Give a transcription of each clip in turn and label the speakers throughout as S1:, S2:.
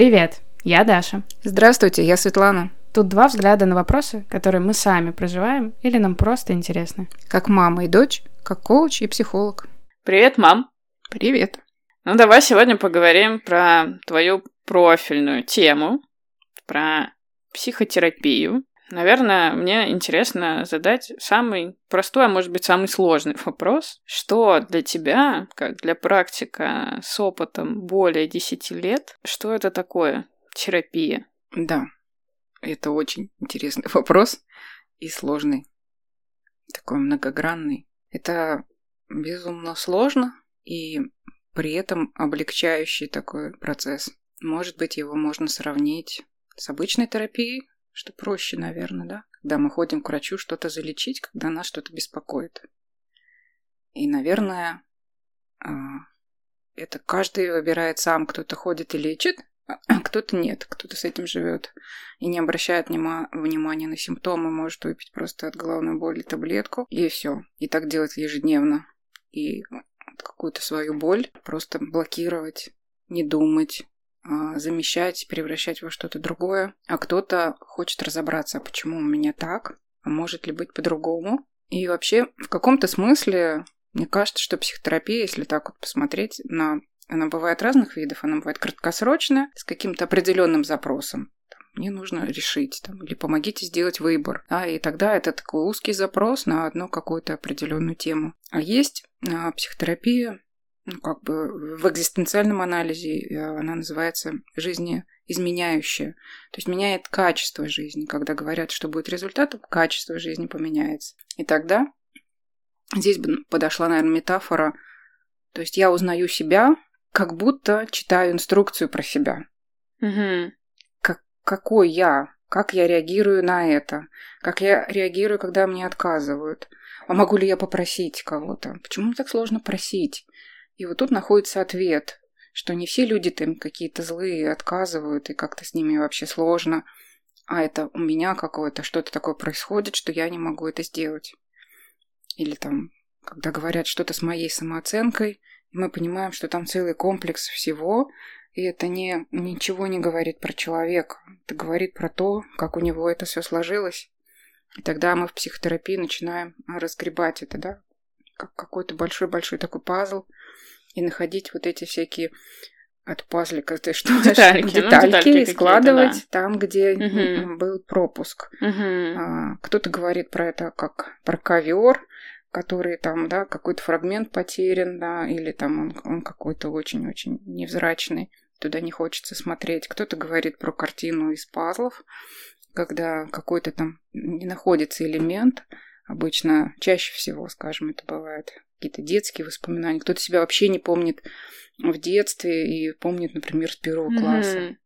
S1: Привет, я Даша.
S2: Здравствуйте, я Светлана.
S1: Тут два взгляда на вопросы, которые мы сами проживаем или нам просто интересны.
S2: Как мама и дочь, как коуч и психолог.
S3: Привет, мам.
S2: Привет.
S3: Ну, давай сегодня поговорим про твою профильную тему, про психотерапию. Наверное, мне интересно задать самый простой, а может быть самый сложный вопрос. Что для тебя, как для практика с опытом более 10 лет, что это такое терапия?
S2: Да, это очень интересный вопрос и сложный, такой многогранный. Это безумно сложно и при этом облегчающий такой процесс. Может быть, его можно сравнить с обычной терапией, что проще, наверное, да? Когда мы ходим к врачу что-то залечить, когда нас что-то беспокоит. И, наверное, а, это каждый выбирает сам, кто-то ходит и лечит, а кто-то нет, кто-то с этим живет и не обращает внимания на симптомы, может выпить просто от головной боли таблетку, и все. И так делать ежедневно. И какую-то свою боль просто блокировать, не думать, замещать, превращать во что-то другое. А кто-то хочет разобраться, а почему у меня так, а может ли быть по-другому. И вообще, в каком-то смысле, мне кажется, что психотерапия, если так вот посмотреть на... Она бывает разных видов, она бывает краткосрочная, с каким-то определенным запросом. мне нужно решить, там, или помогите сделать выбор. А, и тогда это такой узкий запрос на одну какую-то определенную тему. А есть а, психотерапия, ну, как бы в экзистенциальном анализе э, она называется жизнеизменяющая. То есть меняет качество жизни. Когда говорят, что будет результатом, качество жизни поменяется. И тогда здесь бы подошла, наверное, метафора. То есть я узнаю себя, как будто читаю инструкцию про себя.
S3: Угу.
S2: Как, какой я? Как я реагирую на это? Как я реагирую, когда мне отказывают? А могу ли я попросить кого-то? Почему так сложно просить? И вот тут находится ответ, что не все люди там какие-то злые отказывают, и как-то с ними вообще сложно. А это у меня какое-то что-то такое происходит, что я не могу это сделать. Или там, когда говорят что-то с моей самооценкой, мы понимаем, что там целый комплекс всего, и это не, ничего не говорит про человека. Это говорит про то, как у него это все сложилось. И тогда мы в психотерапии начинаем разгребать это, да, как какой-то большой-большой такой пазл, и находить вот эти всякие от пазлика, ты что
S3: детальки,
S2: детальки, ну, детальки и складывать
S3: да.
S2: там, где
S3: угу.
S2: был пропуск.
S3: Угу.
S2: А, кто-то говорит про это как про ковер, который там, да, какой-то фрагмент потерян, да, или там он, он какой-то очень-очень невзрачный, туда не хочется смотреть. Кто-то говорит про картину из пазлов, когда какой-то там не находится элемент, обычно чаще всего, скажем, это бывает какие-то детские воспоминания. Кто-то себя вообще не помнит в детстве и помнит, например, с первого класса.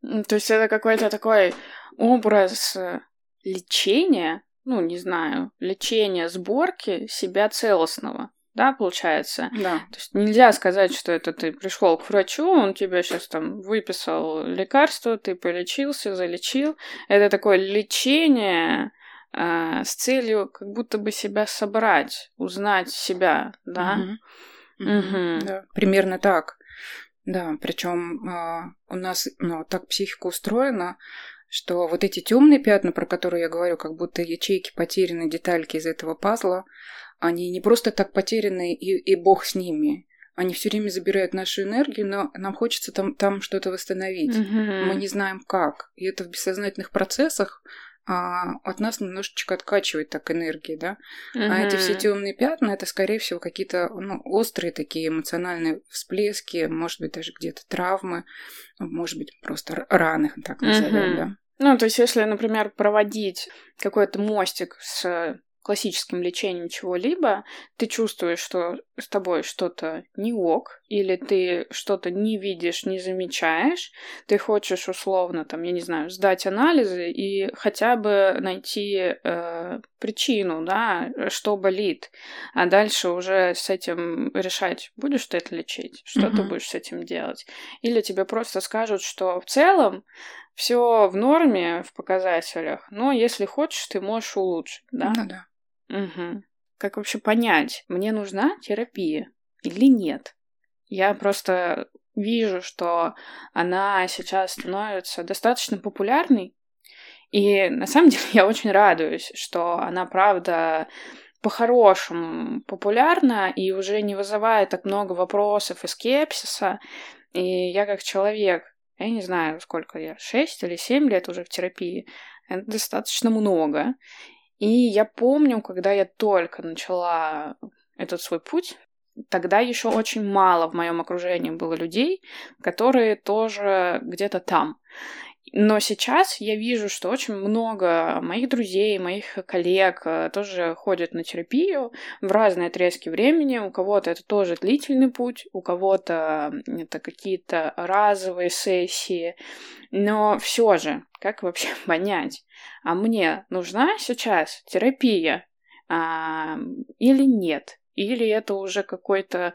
S3: То есть это какой-то такой образ э, лечения, ну, не знаю, лечения сборки себя целостного, да, получается?
S2: Да.
S3: То есть нельзя сказать, что это ты пришел к врачу, он тебе сейчас там выписал лекарство, ты полечился, залечил. Это такое лечение с целью как будто бы себя собрать, узнать себя, да?
S2: Угу. Угу. Да, примерно так. Да, причем э, у нас ну, так психика устроена, что вот эти темные пятна, про которые я говорю, как будто ячейки потеряны, детальки из этого пазла, они не просто так потеряны, и, и бог с ними. Они все время забирают нашу энергию, но нам хочется там, там что-то восстановить.
S3: Mm-hmm.
S2: Мы не знаем как. И это в бессознательных процессах а от нас немножечко откачивает так энергии, да.
S3: Угу.
S2: А эти все темные пятна это, скорее всего, какие-то ну, острые такие эмоциональные всплески, может быть, даже где-то травмы, может быть, просто раны, так назовем,
S3: угу.
S2: да.
S3: Ну, то есть, если, например, проводить какой-то мостик с классическим лечением чего-либо, ты чувствуешь, что с тобой что-то не ок, или ты что-то не видишь, не замечаешь, ты хочешь условно, там, я не знаю, сдать анализы и хотя бы найти э, причину, да, что болит, а дальше уже с этим решать, будешь ты это лечить, что mm-hmm. ты будешь с этим делать. Или тебе просто скажут, что в целом все в норме в показателях, но если хочешь, ты можешь улучшить, да?
S2: Ну да.
S3: Угу. Как вообще понять, мне нужна терапия или нет? Я просто вижу, что она сейчас становится достаточно популярной. И на самом деле я очень радуюсь, что она, правда, по-хорошему популярна и уже не вызывает так много вопросов и скепсиса. И я как человек, я не знаю, сколько я, 6 или 7 лет уже в терапии, это достаточно много. И я помню, когда я только начала этот свой путь, тогда еще очень мало в моем окружении было людей, которые тоже где-то там. Но сейчас я вижу, что очень много моих друзей, моих коллег э, тоже ходят на терапию в разные отрезки времени. У кого-то это тоже длительный путь, у кого-то это какие-то разовые сессии. Но все же, как вообще понять, а мне нужна сейчас терапия а, или нет? Или это уже какой-то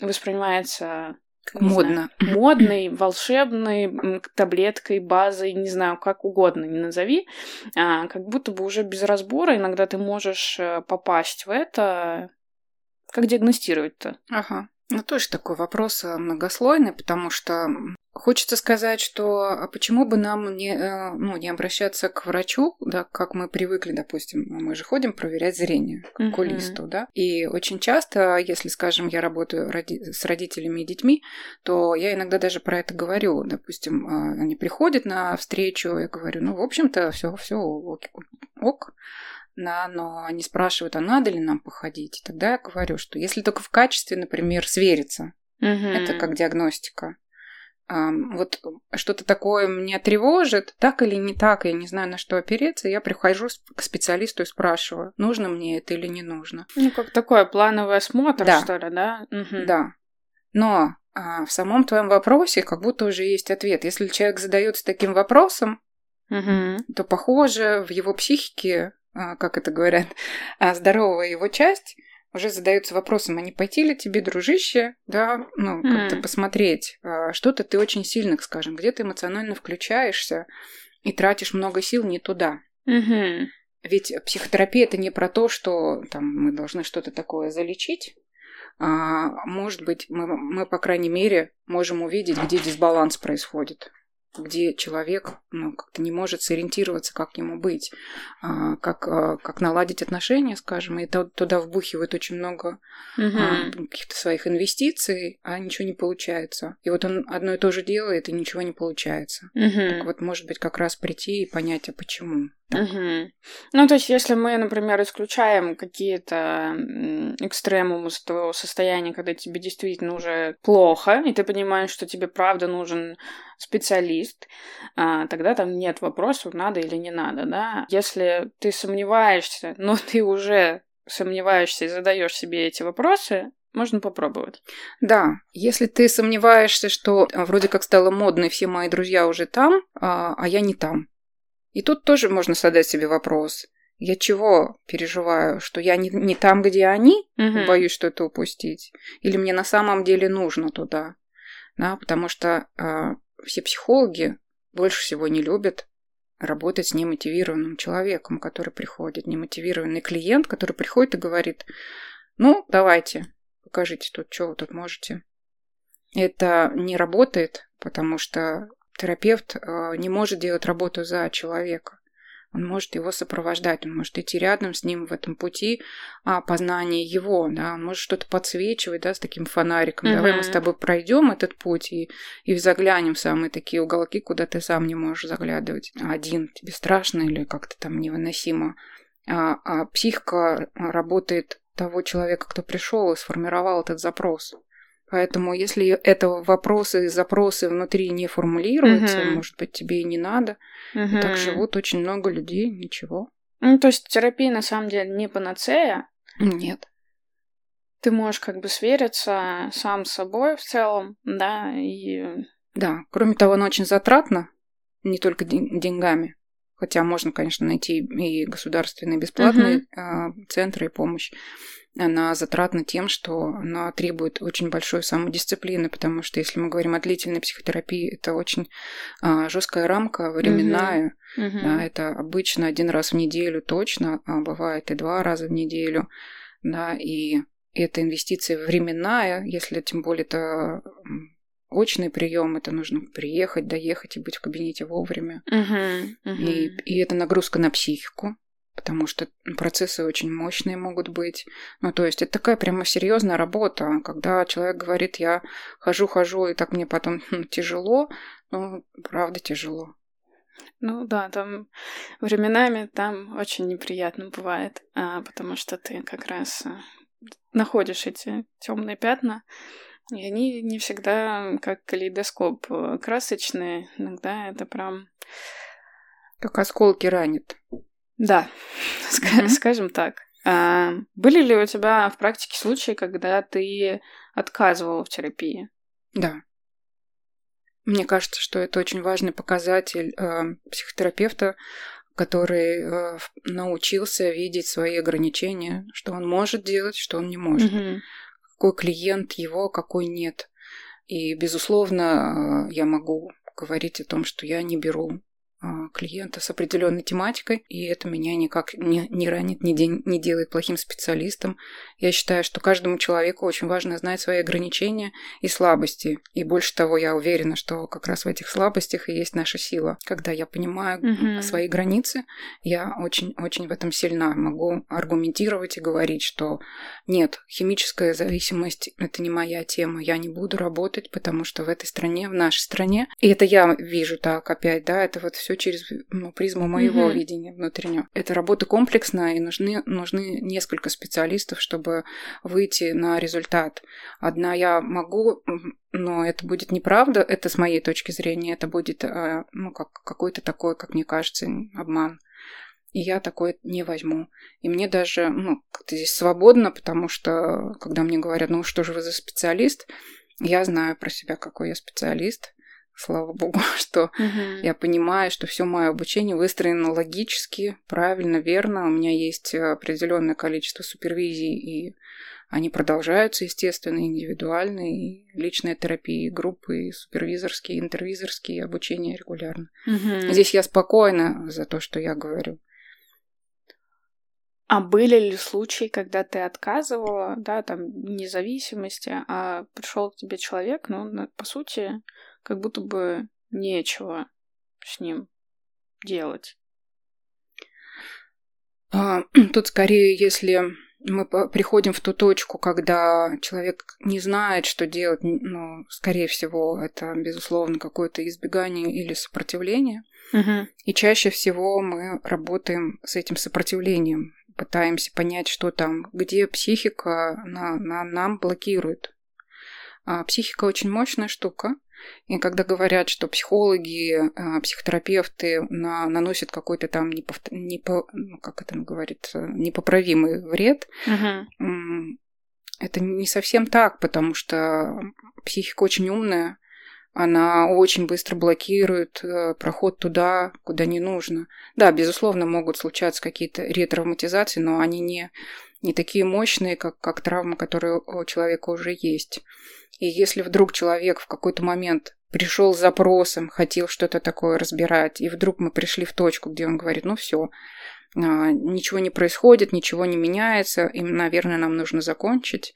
S3: воспринимается
S2: Модно.
S3: Знаю, модной, волшебной таблеткой, базой, не знаю, как угодно, не назови. А, как будто бы уже без разбора иногда ты можешь э, попасть в это. Как диагностировать-то?
S2: Ага. Ну, тоже такой вопрос э, многослойный, потому что Хочется сказать, что а почему бы нам не, э, ну, не обращаться к врачу, да, как мы привыкли, допустим, мы же ходим проверять зрение к uh-huh. окулисту, да, и очень часто, если, скажем, я работаю роди- с родителями и детьми, то я иногда даже про это говорю, допустим, а, они приходят на встречу, я говорю, ну, в общем-то, все, все ок, ок, да, но они спрашивают, а надо ли нам походить, и тогда я говорю, что если только в качестве, например, свериться, uh-huh. это как диагностика, вот что-то такое меня тревожит, так или не так, я не знаю, на что опереться, я прихожу к специалисту и спрашиваю, нужно мне это или не нужно.
S3: Ну, как такой плановый осмотр, да. что ли, да?
S2: Угу. Да. Но а, в самом твоем вопросе как будто уже есть ответ. Если человек задается таким вопросом, угу. то, похоже, в его психике, как это говорят, а, здоровая его часть уже задаются вопросом, а не пойти ли тебе, дружище, да, ну, как-то mm. посмотреть. А, что-то ты очень сильно, скажем, где ты эмоционально включаешься и тратишь много сил не туда.
S3: Mm-hmm.
S2: Ведь психотерапия это не про то, что там мы должны что-то такое залечить. А, может быть, мы, мы, по крайней мере, можем увидеть, где дисбаланс происходит где человек ну, как-то не может сориентироваться, как ему быть, а, как, а, как наладить отношения, скажем, и туда вбухивает очень много угу. каких-то своих инвестиций, а ничего не получается. И вот он одно и то же делает, и ничего не получается.
S3: Угу.
S2: Так вот, может быть, как раз прийти и понять, а почему.
S3: Угу. Ну, то есть, если мы, например, исключаем какие-то экстремумы с твоего состояния, когда тебе действительно уже плохо, и ты понимаешь, что тебе правда нужен специалист, а, тогда там нет вопросов, надо или не надо, да. Если ты сомневаешься, но ты уже сомневаешься и задаешь себе эти вопросы, можно попробовать.
S2: Да, если ты сомневаешься, что а, вроде как стало модно, и все мои друзья уже там, а, а я не там, и тут тоже можно задать себе вопрос. Я чего переживаю? Что я не, не там, где они? Угу. Боюсь что-то упустить? Или мне на самом деле нужно туда? Да, потому что э, все психологи больше всего не любят работать с немотивированным человеком, который приходит, немотивированный клиент, который приходит и говорит, ну, давайте, покажите тут, что вы тут можете. Это не работает, потому что терапевт э, не может делать работу за человека. Он может его сопровождать, он может идти рядом с ним в этом пути а, познания его, да, он может что-то подсвечивать, да, с таким фонариком. Mm-hmm. Давай мы с тобой пройдем этот путь и, и заглянем в самые такие уголки, куда ты сам не можешь заглядывать. Один тебе страшно или как-то там невыносимо. А, а психика работает того человека, кто пришел и сформировал этот запрос. Поэтому, если это вопросы и запросы внутри не формулируются, угу. может быть, тебе и не надо. Угу. так живут очень много людей, ничего.
S3: Ну, то есть терапия на самом деле не панацея?
S2: Нет.
S3: Ты можешь как бы свериться сам с собой в целом, да, и...
S2: Да, кроме того, она очень затратна, не только деньгами. Хотя можно, конечно, найти и государственные бесплатные угу. центры и помощь она затратна тем, что она требует очень большой самодисциплины, потому что если мы говорим о длительной психотерапии, это очень а, жесткая рамка временная. Uh-huh. Да, это обычно один раз в неделю точно, а бывает и два раза в неделю. Да, и эта инвестиция временная, если тем более это очный прием, это нужно приехать, доехать и быть в кабинете вовремя.
S3: Угу, угу.
S2: И, и это нагрузка на психику, потому что процессы очень мощные могут быть. Ну, то есть это такая прямо серьезная работа, когда человек говорит, я хожу-хожу, и так мне потом хм, тяжело, ну, правда тяжело.
S3: Ну да, там временами там очень неприятно бывает, а, потому что ты как раз а, находишь эти темные пятна, и они не всегда как калейдоскоп э, красочные. Иногда это прям...
S2: Как осколки ранят.
S3: Да, mm-hmm. скажем так. А, были ли у тебя в практике случаи, когда ты отказывала в терапии?
S2: Да. Мне кажется, что это очень важный показатель э, психотерапевта, который э, научился видеть свои ограничения, что он может делать, что он не может.
S3: Mm-hmm
S2: какой клиент его, какой нет. И, безусловно, э, я могу говорить о том, что я не беру клиента с определенной тематикой, и это меня никак не, не ранит, не, день, не делает плохим специалистом. Я считаю, что каждому человеку очень важно знать свои ограничения и слабости. И больше того, я уверена, что как раз в этих слабостях и есть наша сила. Когда я понимаю
S3: mm-hmm.
S2: свои границы, я очень-очень в этом сильна. Могу аргументировать и говорить, что нет, химическая зависимость – это не моя тема, я не буду работать, потому что в этой стране, в нашей стране, и это я вижу так опять, да, это вот все все через ну, призму моего mm-hmm. видения внутреннего. Это работа комплексная, и нужны, нужны несколько специалистов, чтобы выйти на результат. Одна я могу, но это будет неправда, это с моей точки зрения, это будет э, ну, как, какой-то такой, как мне кажется, обман. И я такое не возьму. И мне даже, ну, как-то здесь свободно, потому что, когда мне говорят, ну, что же вы за специалист, я знаю про себя, какой я специалист слава богу, что
S3: угу.
S2: я понимаю, что все мое обучение выстроено логически, правильно, верно. У меня есть определенное количество супервизий, и они продолжаются, естественно, индивидуальные, и личная терапия, и группы, и супервизорские, и интервизорские, обучение регулярно.
S3: Угу.
S2: Здесь я спокойна за то, что я говорю.
S3: А были ли случаи, когда ты отказывала, да, там, независимости, а пришел к тебе человек, ну, по сути, как будто бы нечего с ним делать.
S2: А, тут скорее, если мы приходим в ту точку, когда человек не знает, что делать, ну, скорее всего, это, безусловно, какое-то избегание или сопротивление.
S3: Угу.
S2: И чаще всего мы работаем с этим сопротивлением, пытаемся понять, что там, где психика на, на, нам блокирует. А психика очень мощная штука, и когда говорят, что психологи, а, психотерапевты на, наносят какой-то там непов... непо... ну, как это говорит, непоправимый вред,
S3: uh-huh.
S2: это не совсем так, потому что психика очень умная, она очень быстро блокирует э, проход туда, куда не нужно. Да, безусловно, могут случаться какие-то ретравматизации, но они не, не такие мощные, как, как травмы, которые у человека уже есть. И если вдруг человек в какой-то момент пришел с запросом, хотел что-то такое разбирать, и вдруг мы пришли в точку, где он говорит, ну все, а, ничего не происходит, ничего не меняется, и, наверное, нам нужно закончить,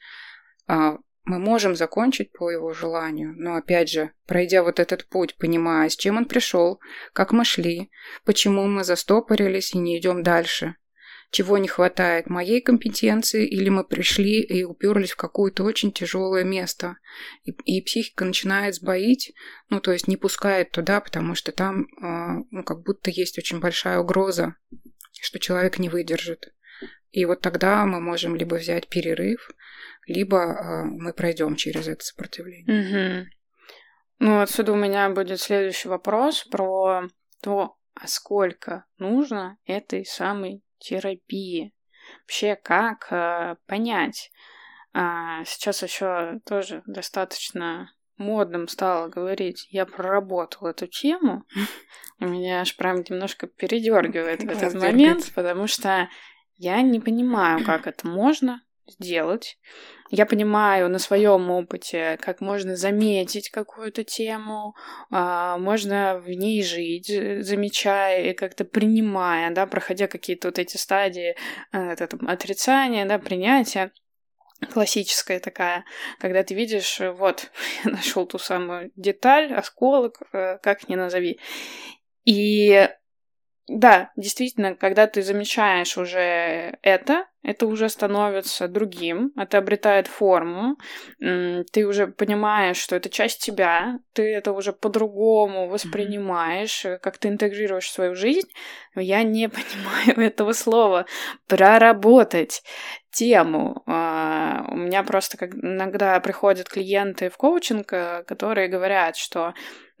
S2: а, мы можем закончить по его желанию, но опять же, пройдя вот этот путь, понимая, с чем он пришел, как мы шли, почему мы застопорились и не идем дальше, чего не хватает, моей компетенции, или мы пришли и уперлись в какое-то очень тяжелое место. И, и психика начинает сбоить, ну, то есть не пускает туда, потому что там, э, ну, как будто есть очень большая угроза, что человек не выдержит. И вот тогда мы можем либо взять перерыв, либо э, мы пройдем через это сопротивление.
S3: Угу. Ну, отсюда у меня будет следующий вопрос про то, а сколько нужно этой самой терапии. Вообще, как э, понять? А, сейчас еще тоже достаточно модным стало говорить, я проработал эту тему, и меня аж прям немножко передергивает в этот момент, потому что я не понимаю, как это можно сделать. Я понимаю на своем опыте, как можно заметить какую-то тему, а, можно в ней жить, замечая и как-то принимая, да, проходя какие-то вот эти стадии а, это, там, отрицания, да, принятия. классическая такая, когда ты видишь, вот, я нашел ту самую деталь, осколок, э, как ни назови. И да, действительно, когда ты замечаешь уже это, это уже становится другим, это обретает форму, ты уже понимаешь, что это часть тебя, ты это уже по-другому воспринимаешь, как ты интегрируешь свою жизнь. Я не понимаю этого слова. Проработать тему. А, у меня просто как иногда приходят клиенты в коучинг, э, которые говорят, что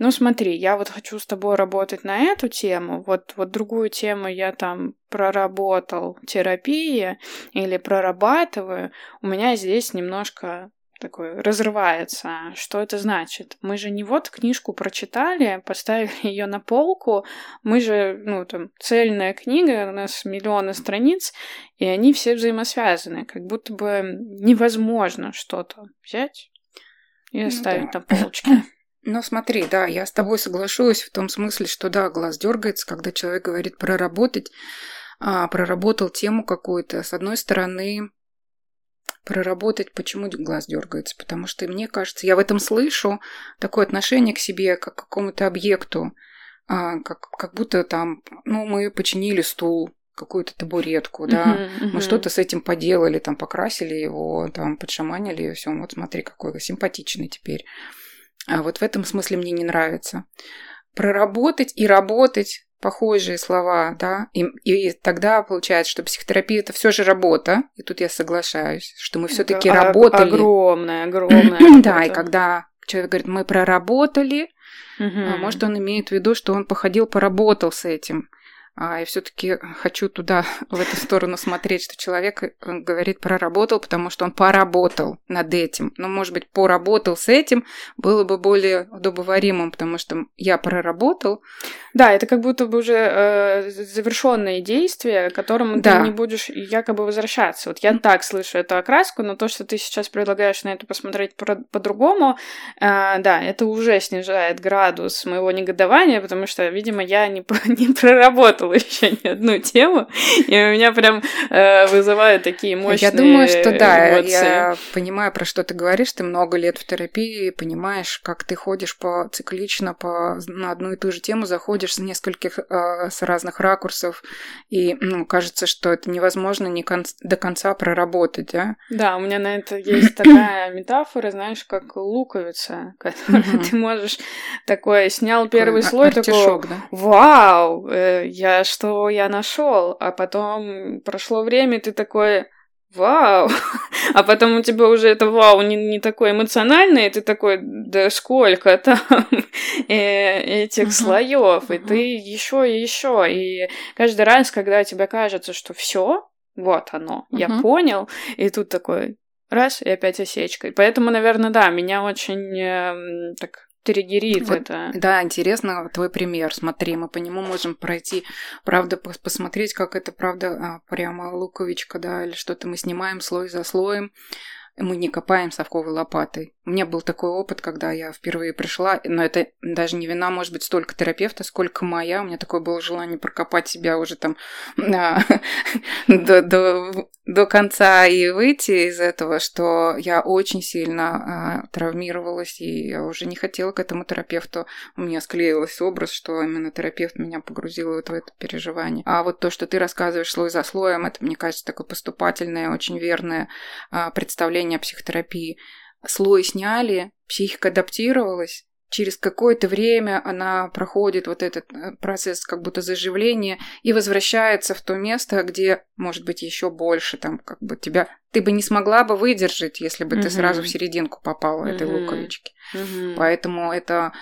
S3: ну смотри, я вот хочу с тобой работать на эту тему, вот, вот другую тему я там проработал терапии или прорабатываю, у меня здесь немножко такой разрывается. Что это значит? Мы же не вот книжку прочитали, поставили ее на полку, мы же, ну, там, цельная книга, у нас миллионы страниц, и они все взаимосвязаны, как будто бы невозможно что-то взять и ну оставить ну, да. на полочке.
S2: Ну, смотри, да, я с тобой соглашусь в том смысле, что да, глаз дергается, когда человек говорит проработать, а, проработал тему какую-то. С одной стороны, проработать, почему глаз дергается, потому что мне кажется, я в этом слышу такое отношение к себе, как к какому-то объекту, а, как, как будто там, ну, мы починили стул, какую-то табуретку, да, uh-huh, uh-huh. мы что-то с этим поделали, там, покрасили его, там, подшаманили, и все, вот смотри, какой симпатичный теперь. А вот в этом смысле мне не нравится. Проработать и работать похожие слова, да, и, и тогда получается, что психотерапия это все же работа, и тут я соглашаюсь, что мы все-таки работали.
S3: Огромная, огромная.
S2: да, и когда человек говорит, мы проработали, угу. может, он имеет в виду, что он походил, поработал с этим. А я все-таки хочу туда, в эту сторону смотреть, что человек э, говорит проработал, потому что он поработал над этим. Но, может быть, поработал с этим было бы более удобоваримым, потому что я проработал.
S3: Да, это как будто бы уже э, завершенные действия, к которым да. ты не будешь якобы возвращаться. Вот я так слышу эту окраску, но то, что ты сейчас предлагаешь на это посмотреть по-другому, э, да, это уже снижает градус моего негодования, потому что, видимо, я не, не проработал проработала еще ни одну тему, и у меня прям э, вызывают такие мощные
S2: Я думаю, что да, эмоции. я понимаю, про что ты говоришь, ты много лет в терапии, понимаешь, как ты ходишь по циклично по, на одну и ту же тему, заходишь с нескольких, э, с разных ракурсов, и ну, кажется, что это невозможно не кон- до конца проработать, да?
S3: Да, у меня на это есть такая метафора, знаешь, как луковица, которую ты можешь такой, снял первый слой, такой, вау, э, что я нашел, а потом прошло время, ты такой, вау, а потом у тебя уже это вау не, не такое эмоциональное, и ты такой, да сколько там э, этих uh-huh. слоев, uh-huh. и ты еще и еще, и каждый раз, когда тебе кажется, что все, вот оно, uh-huh. я понял, и тут такой раз и опять осечка. поэтому, наверное, да, меня очень э, так триггерит вот, это.
S2: Да, интересно твой пример. Смотри, мы по нему можем пройти, правда, посмотреть, как это, правда, а, прямо луковичка, да, или что-то мы снимаем слой за слоем. Мы не копаем совковой лопатой. У меня был такой опыт, когда я впервые пришла, но это даже не вина, может быть, столько терапевта, сколько моя. У меня такое было желание прокопать себя уже там а, до, до, до конца и выйти из этого, что я очень сильно а, травмировалась, и я уже не хотела к этому терапевту. У меня склеилась образ, что именно терапевт меня погрузил вот в это переживание. А вот то, что ты рассказываешь слой за слоем, это, мне кажется, такое поступательное, очень верное а, представление о психотерапии слой сняли, психика адаптировалась, через какое-то время она проходит вот этот э, процесс как будто заживления и возвращается в то место, где, может быть, еще больше там как бы тебя... Ты бы не смогла бы выдержать, если бы mm-hmm. ты сразу в серединку попала mm-hmm. этой луковички. Mm-hmm. Поэтому это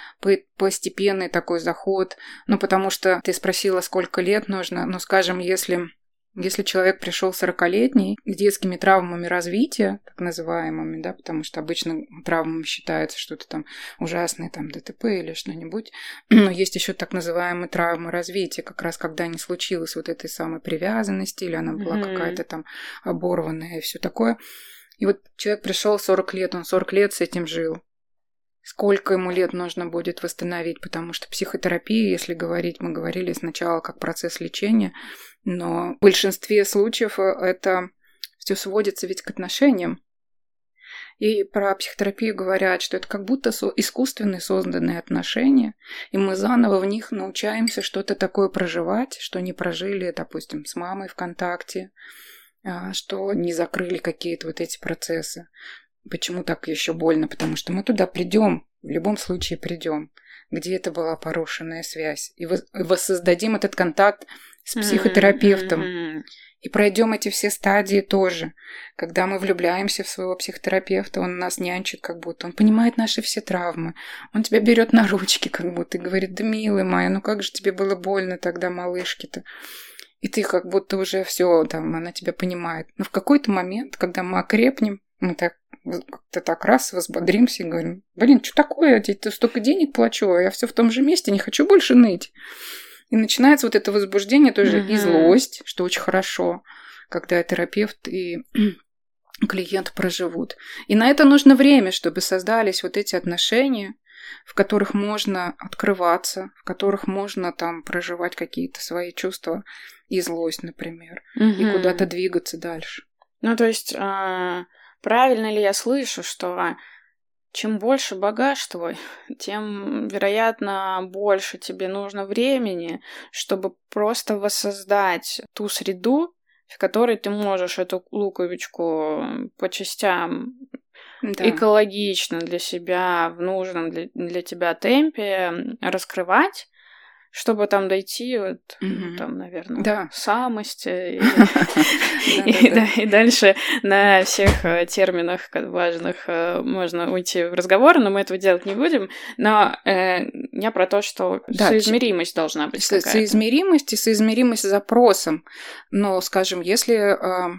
S2: постепенный такой заход. Ну, потому что ты спросила, сколько лет нужно. Ну, скажем, если если человек пришел 40-летний с детскими травмами развития, так называемыми, да, потому что обычно травмами считается что-то там ужасное, там ДТП или что-нибудь, но есть еще так называемые травмы развития, как раз когда не случилось вот этой самой привязанности, или она была mm-hmm. какая-то там оборванная и все такое. И вот человек пришел 40 лет, он 40 лет с этим жил. Сколько ему лет нужно будет восстановить, потому что психотерапия, если говорить, мы говорили сначала как процесс лечения, но в большинстве случаев э, это все сводится ведь к отношениям. И про психотерапию говорят, что это как будто искусственные созданные отношения, и мы заново в них научаемся что-то такое проживать, что не прожили, допустим, с мамой в контакте, а, что не закрыли какие-то вот эти процессы. Почему так еще больно? Потому что мы туда придем, в любом случае придем, где это была порушенная связь, и воссоздадим этот контакт с психотерапевтом. И пройдем эти все стадии тоже. Когда мы влюбляемся в своего психотерапевта, он нас нянчит как будто. Он понимает наши все травмы. Он тебя берет на ручки как будто и говорит, да милый моя, ну как же тебе было больно тогда, малышки-то. И ты как будто уже все, там, она тебя понимает. Но в какой-то момент, когда мы окрепнем, мы так как-то так раз возбодримся и говорим, блин, что такое, я тебе столько денег плачу, а я все в том же месте, не хочу больше ныть. И начинается вот это возбуждение тоже и
S3: Мгм.
S2: злость, что очень хорошо, когда терапевт и клиент проживут. И на это нужно время, чтобы создались вот эти отношения, в которых можно открываться, в которых можно там проживать какие-то свои чувства и злость, например, и
S3: Мгм.
S2: куда-то двигаться дальше.
S3: Ну, то есть, а, правильно ли я слышу, что чем больше багаж твой, тем, вероятно, больше тебе нужно времени, чтобы просто воссоздать ту среду, в которой ты можешь эту луковичку по частям
S2: Да.
S3: экологично для себя, в нужном для, для тебя темпе раскрывать, чтобы там дойти, вот,
S2: Мгм.
S3: там, наверное,
S2: Да.
S3: самость и,
S2: Да-да-да.
S3: и, да, и дальше на всех э, терминах важных э, можно уйти в разговор, но мы этого делать не будем. Но э, я про то, что
S2: Да,
S3: соизмеримость должна быть
S2: Со-. Соизмеримость и соизмеримость с запросом. Но, скажем, если а,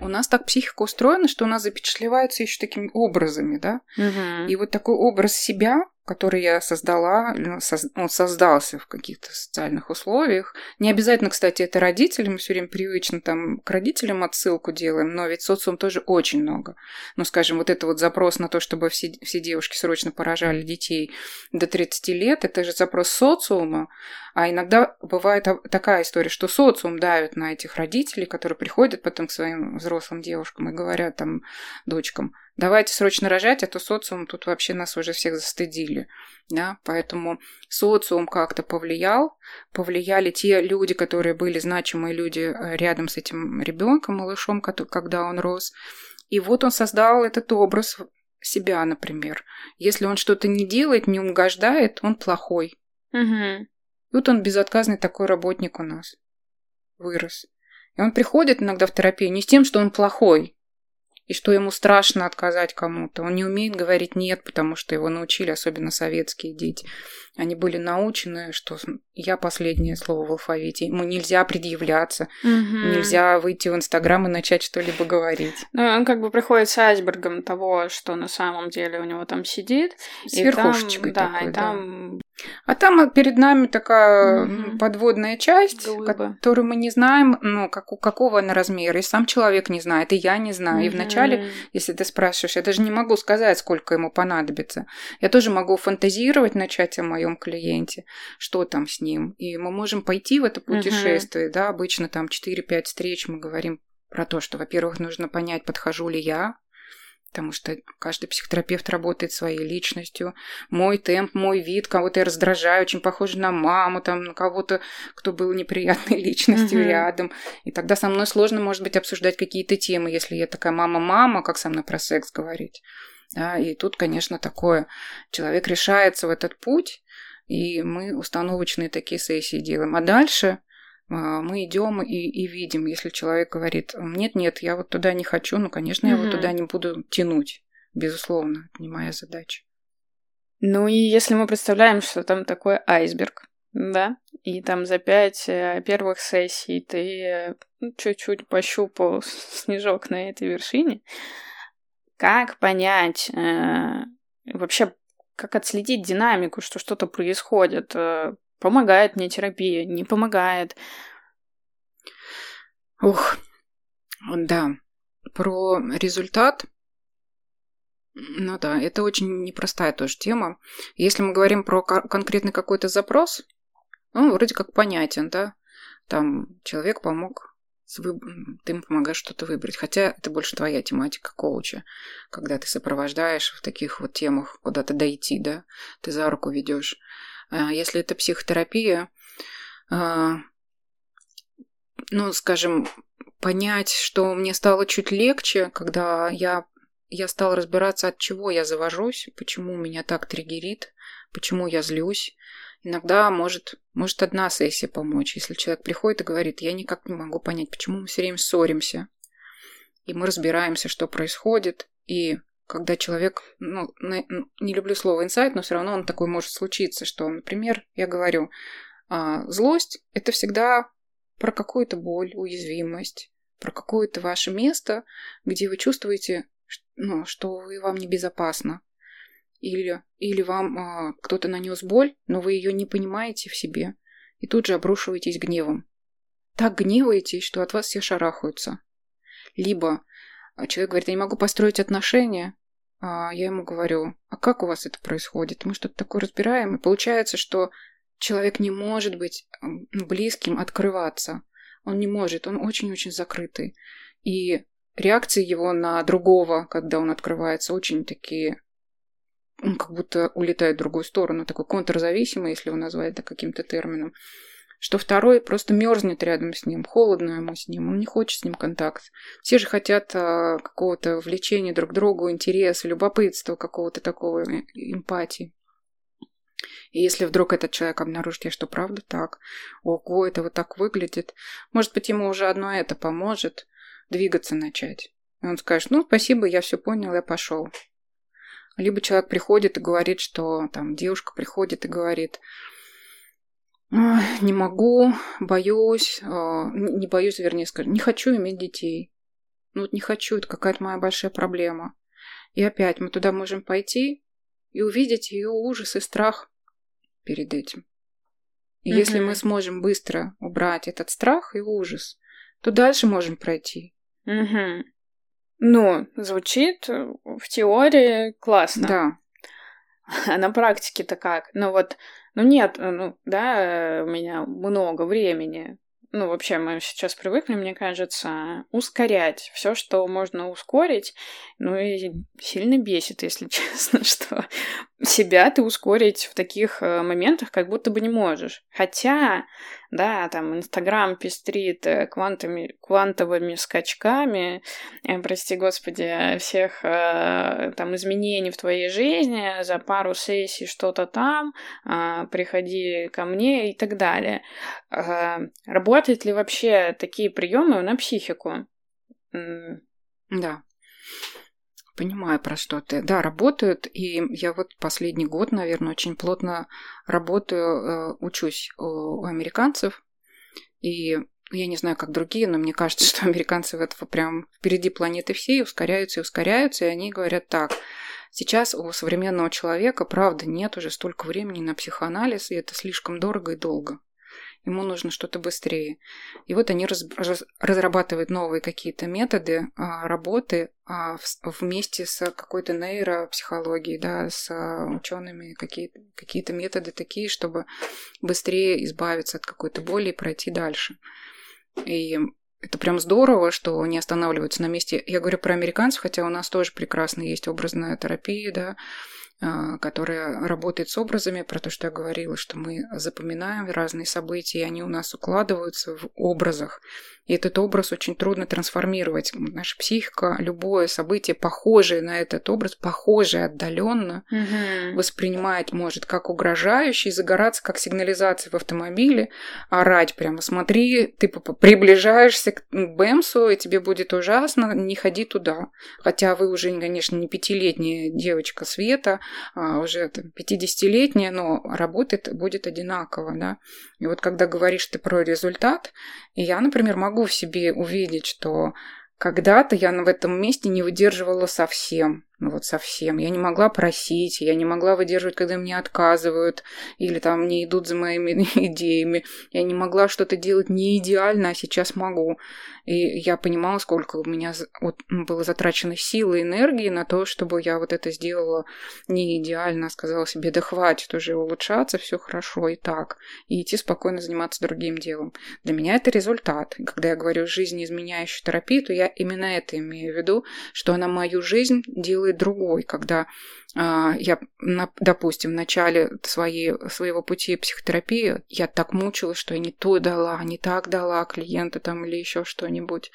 S2: у нас так психика устроена, что у нас запечатлевается еще такими образами, да? И вот такой образ себя, который я создала, соз- он создался в каких-то социальных условиях. Не обязательно, кстати, это родители, мы все время привычно там к родителям отсылку делаем, но ведь социум тоже очень много. Ну, скажем, вот это вот запрос на то, чтобы все, все девушки срочно поражали детей до 30 лет, это же запрос социума, а иногда бывает такая история, что социум давит на этих родителей, которые приходят потом к своим взрослым девушкам и говорят там дочкам, давайте срочно рожать, а то социум тут вообще нас уже всех застыдили. Да? Поэтому социум как-то повлиял, повлияли те люди, которые были значимые люди э, рядом с этим ребенком, малышом, когда он рос. И вот он создал этот образ себя, например. Если он что-то не делает, не угождает, он плохой.
S3: Мгм.
S2: И вот он безотказный такой работник у нас вырос. И он приходит иногда в терапию не с тем, что он плохой, и что ему страшно отказать кому-то. Он не умеет говорить «нет», потому что его научили, особенно советские дети. Они были научены, что я последнее слово в алфавите. Ему нельзя предъявляться,
S3: Мгм.
S2: нельзя выйти в Инстаграм и начать что-либо говорить.
S3: Ну, он как бы приходит с айсбергом того, что на самом деле у него там сидит.
S2: С
S3: и
S2: верхушечкой
S3: там,
S2: такой,
S3: да, и там
S2: А там перед нами такая м, подводная часть,
S3: Глыба.
S2: которую мы не знаем, ну, как, какого она размера. И сам человек не знает, и я не знаю. И вначале, если ты спрашиваешь, я даже не могу сказать, сколько ему понадобится. Я тоже могу фантазировать, начать о моем клиенте, что там с ним. И мы можем пойти в это путешествие, да, обычно там 4-5 встреч мы говорим про то, что, во-первых, нужно понять, подхожу ли я, потому что каждый психотерапевт работает своей личностью. Мой темп, мой вид, кого-то я раздражаю, очень похож на маму, там, на кого-то, кто был неприятной личностью
S3: Мгм.
S2: рядом. И тогда со мной сложно, может быть, обсуждать какие-то темы, если я такая мама-мама, как со мной про секс говорить. Да, и тут, конечно, такое. Человек решается в этот путь, и мы установочные такие сессии делаем. А дальше мы идем и, и видим, если человек говорит, нет, нет, я вот туда не хочу, ну, конечно, я вот
S3: Мгм.
S2: туда не буду тянуть. Безусловно, это не моя задача.
S3: Ну и если мы представляем, что там такой айсберг, да, и там за пять э, первых сессий ты э, чуть-чуть пощупал снежок на этой вершине, как понять э, вообще, как отследить динамику, что что-то происходит? Помогает мне терапия, не помогает?
S2: Ух, да, про результат. Ну да, это очень непростая тоже тема. Если мы говорим про ко- конкретный какой-то запрос, он вроде как понятен, да. Там человек помог ты им помогаешь что-то выбрать. Хотя это больше твоя тематика коуча, когда ты сопровождаешь в таких вот темах куда-то дойти, да, ты за руку ведешь. А если это психотерапия, а, ну, скажем, понять, что мне стало чуть легче, когда я, я стала разбираться, от чего я завожусь, почему меня так триггерит, почему я злюсь, Иногда может, может одна сессия помочь, если человек приходит и говорит, я никак не могу понять, почему мы все время ссоримся. И мы разбираемся, что происходит. И когда человек, ну, не люблю слово инсайт, но все равно он такой может случиться, что, например, я говорю, а, злость – это всегда про какую-то боль, уязвимость, про какое-то ваше место, где вы чувствуете, ну, что вы вам небезопасно. Или, или вам а, кто-то нанес боль, но вы ее не понимаете в себе, и тут же обрушиваетесь гневом. Так гневаетесь, что от вас все шарахаются. Либо а, человек говорит, я не могу построить отношения, а я ему говорю, а как у вас это происходит? Мы что-то такое разбираем, и получается, что человек не может быть близким, открываться. Он не может, он очень-очень закрытый. И реакции его на другого, когда он открывается, очень такие он как будто улетает в другую сторону, такой контрзависимый, если его назвать это каким-то термином, что второй просто мерзнет рядом с ним, холодно ему с ним, он не хочет с ним контакт. Все же хотят а, какого-то влечения друг к другу, интереса, любопытства, какого-то такого э, эмпатии. И если вдруг этот человек обнаружит, что правда так, ого, это вот так выглядит, может быть, ему уже одно это поможет двигаться начать. И он скажет, ну, спасибо, я все понял, я пошел. Либо человек приходит и говорит, что там девушка приходит и говорит, не могу, боюсь, а, не боюсь, вернее скажу, не хочу иметь детей. Ну вот не хочу, это какая-то моя большая проблема. И опять мы туда можем пойти и увидеть ее ужас и страх перед этим. И угу. если мы сможем быстро убрать этот страх и ужас, то дальше можем пройти.
S3: Угу. Ну, звучит э, в теории классно.
S2: Да.
S3: А на практике-то как? Ну вот, ну нет, э, ну да, у меня много времени. Ну, вообще, мы сейчас привыкли, мне кажется, ускорять все, что можно ускорить. Ну и сильно бесит, если честно, что себя ты ускорить в таких э, моментах как будто бы не можешь. Хотя да, там Инстаграм пестрит э, квантами, квантовыми скачками, э, прости господи, всех там изменений в твоей жизни, за пару сессий что-то там, э, приходи ко мне и так далее. Работают ли вообще такие приемы на психику?
S2: Да. Понимаю, про что ты. Да, работают, и я вот последний год, наверное, очень плотно работаю, э, учусь у американцев, и я не знаю, как другие, но мне кажется, что американцы в этого прям впереди планеты всей ускоряются и ускоряются, и они говорят так, сейчас у современного человека, правда, нет уже столько времени на психоанализ, и это слишком дорого и долго ему нужно что-то быстрее. И вот они раз, раз, разрабатывают новые какие-то методы а, работы а, в, вместе с какой-то нейропсихологией, да, с а, учеными, какие, какие-то методы такие, чтобы быстрее избавиться от какой-то боли и пройти дальше. И это прям здорово, что они останавливаются на месте. Я говорю про американцев, хотя у нас тоже прекрасно есть образная терапия, да, которая работает с образами, про то, что я говорила, что мы запоминаем разные события, и они у нас укладываются в образах. И этот образ очень трудно трансформировать. Наша психика, любое событие, похожее на этот образ, похожее отдаленно, угу. воспринимать может как угрожающий, загораться как сигнализация в автомобиле, орать прямо, смотри, ты приближаешься к Бэмсу, и тебе будет ужасно, не ходи туда. Хотя вы уже, конечно, не пятилетняя девочка Света, а уже 50-летняя, но работает будет одинаково, да. И вот когда говоришь ты про результат, я, например, могу в себе увидеть, что когда-то я в этом месте не выдерживала совсем. Ну вот совсем. Я не могла просить, я не могла выдерживать, когда мне отказывают, или там не идут за моими идеями. Я не могла что-то делать не идеально, а сейчас могу. И я понимала, сколько у меня вот было затрачено силы и энергии на то, чтобы я вот это сделала не идеально, а сказала себе, да хватит уже улучшаться, все хорошо и так. И идти спокойно заниматься другим делом. Для меня это результат. Когда я говорю жизнеизменяющую терапию, то я именно это имею в виду, что она мою жизнь делает другой, когда я, допустим, в начале своей, своего пути психотерапии я так мучилась, что я не то дала, не так дала клиента там или еще что-нибудь,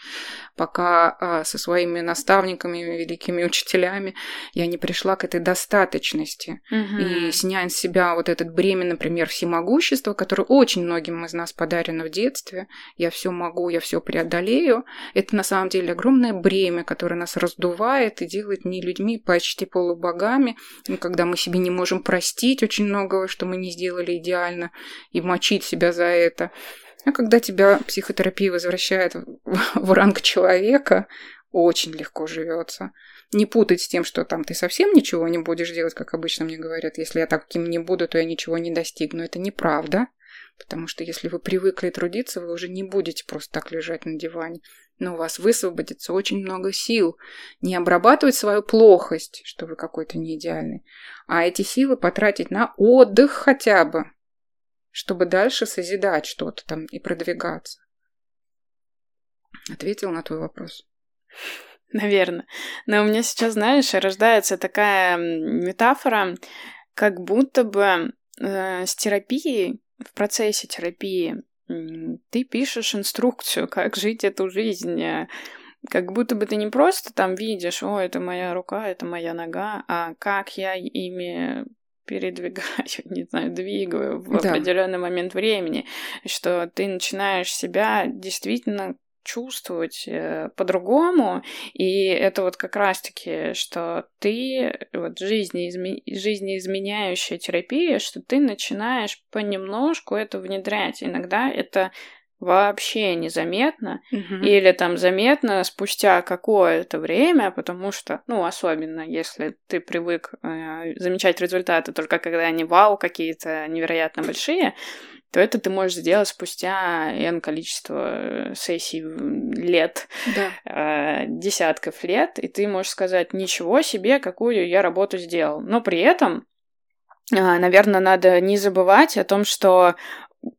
S2: пока а, со своими наставниками, великими учителями я не пришла к этой достаточности угу. и снять с себя вот этот бремя, например, всемогущества, которое очень многим из нас подарено в детстве. Я все могу, я все преодолею. Это на самом деле огромное бремя, которое нас раздувает и делает не людьми, почти полубогами, когда мы себе не можем простить очень многого, что мы не сделали идеально, и мочить себя за это. А когда тебя психотерапия возвращает в ранг человека, очень легко живется. Не путать с тем, что там ты совсем ничего не будешь делать, как обычно мне говорят. Если я таким не буду, то я ничего не достигну. Это неправда. Потому что если вы привыкли трудиться, вы уже не будете просто так лежать на диване но у вас высвободится очень много сил не обрабатывать свою плохость, что вы какой-то не идеальный, а эти силы потратить на отдых хотя бы, чтобы дальше созидать что-то там и продвигаться. Ответил на твой вопрос.
S3: Наверное. Но у меня сейчас, знаешь, рождается такая метафора, как будто бы э, с терапией, в процессе терапии ты пишешь инструкцию, как жить эту жизнь. Э, как будто бы ты не просто там видишь, о, это моя рука, это моя нога, а как я ими передвигаю, не знаю, двигаю в да. определенный момент времени, что ты начинаешь себя действительно чувствовать э, по-другому, и это вот как раз-таки, что ты, вот жизнеизме... жизнеизменяющая терапия, что ты начинаешь понемножку это внедрять. Иногда это вообще незаметно, угу. или там заметно спустя какое-то время, потому что, ну, особенно если ты привык э, замечать результаты только когда они вау какие-то невероятно большие, то это ты можешь сделать спустя n количество э, сессий лет, да. э, десятков лет, и ты можешь сказать, ничего себе, какую я работу сделал. Но при этом э, Наверное, надо не забывать о том, что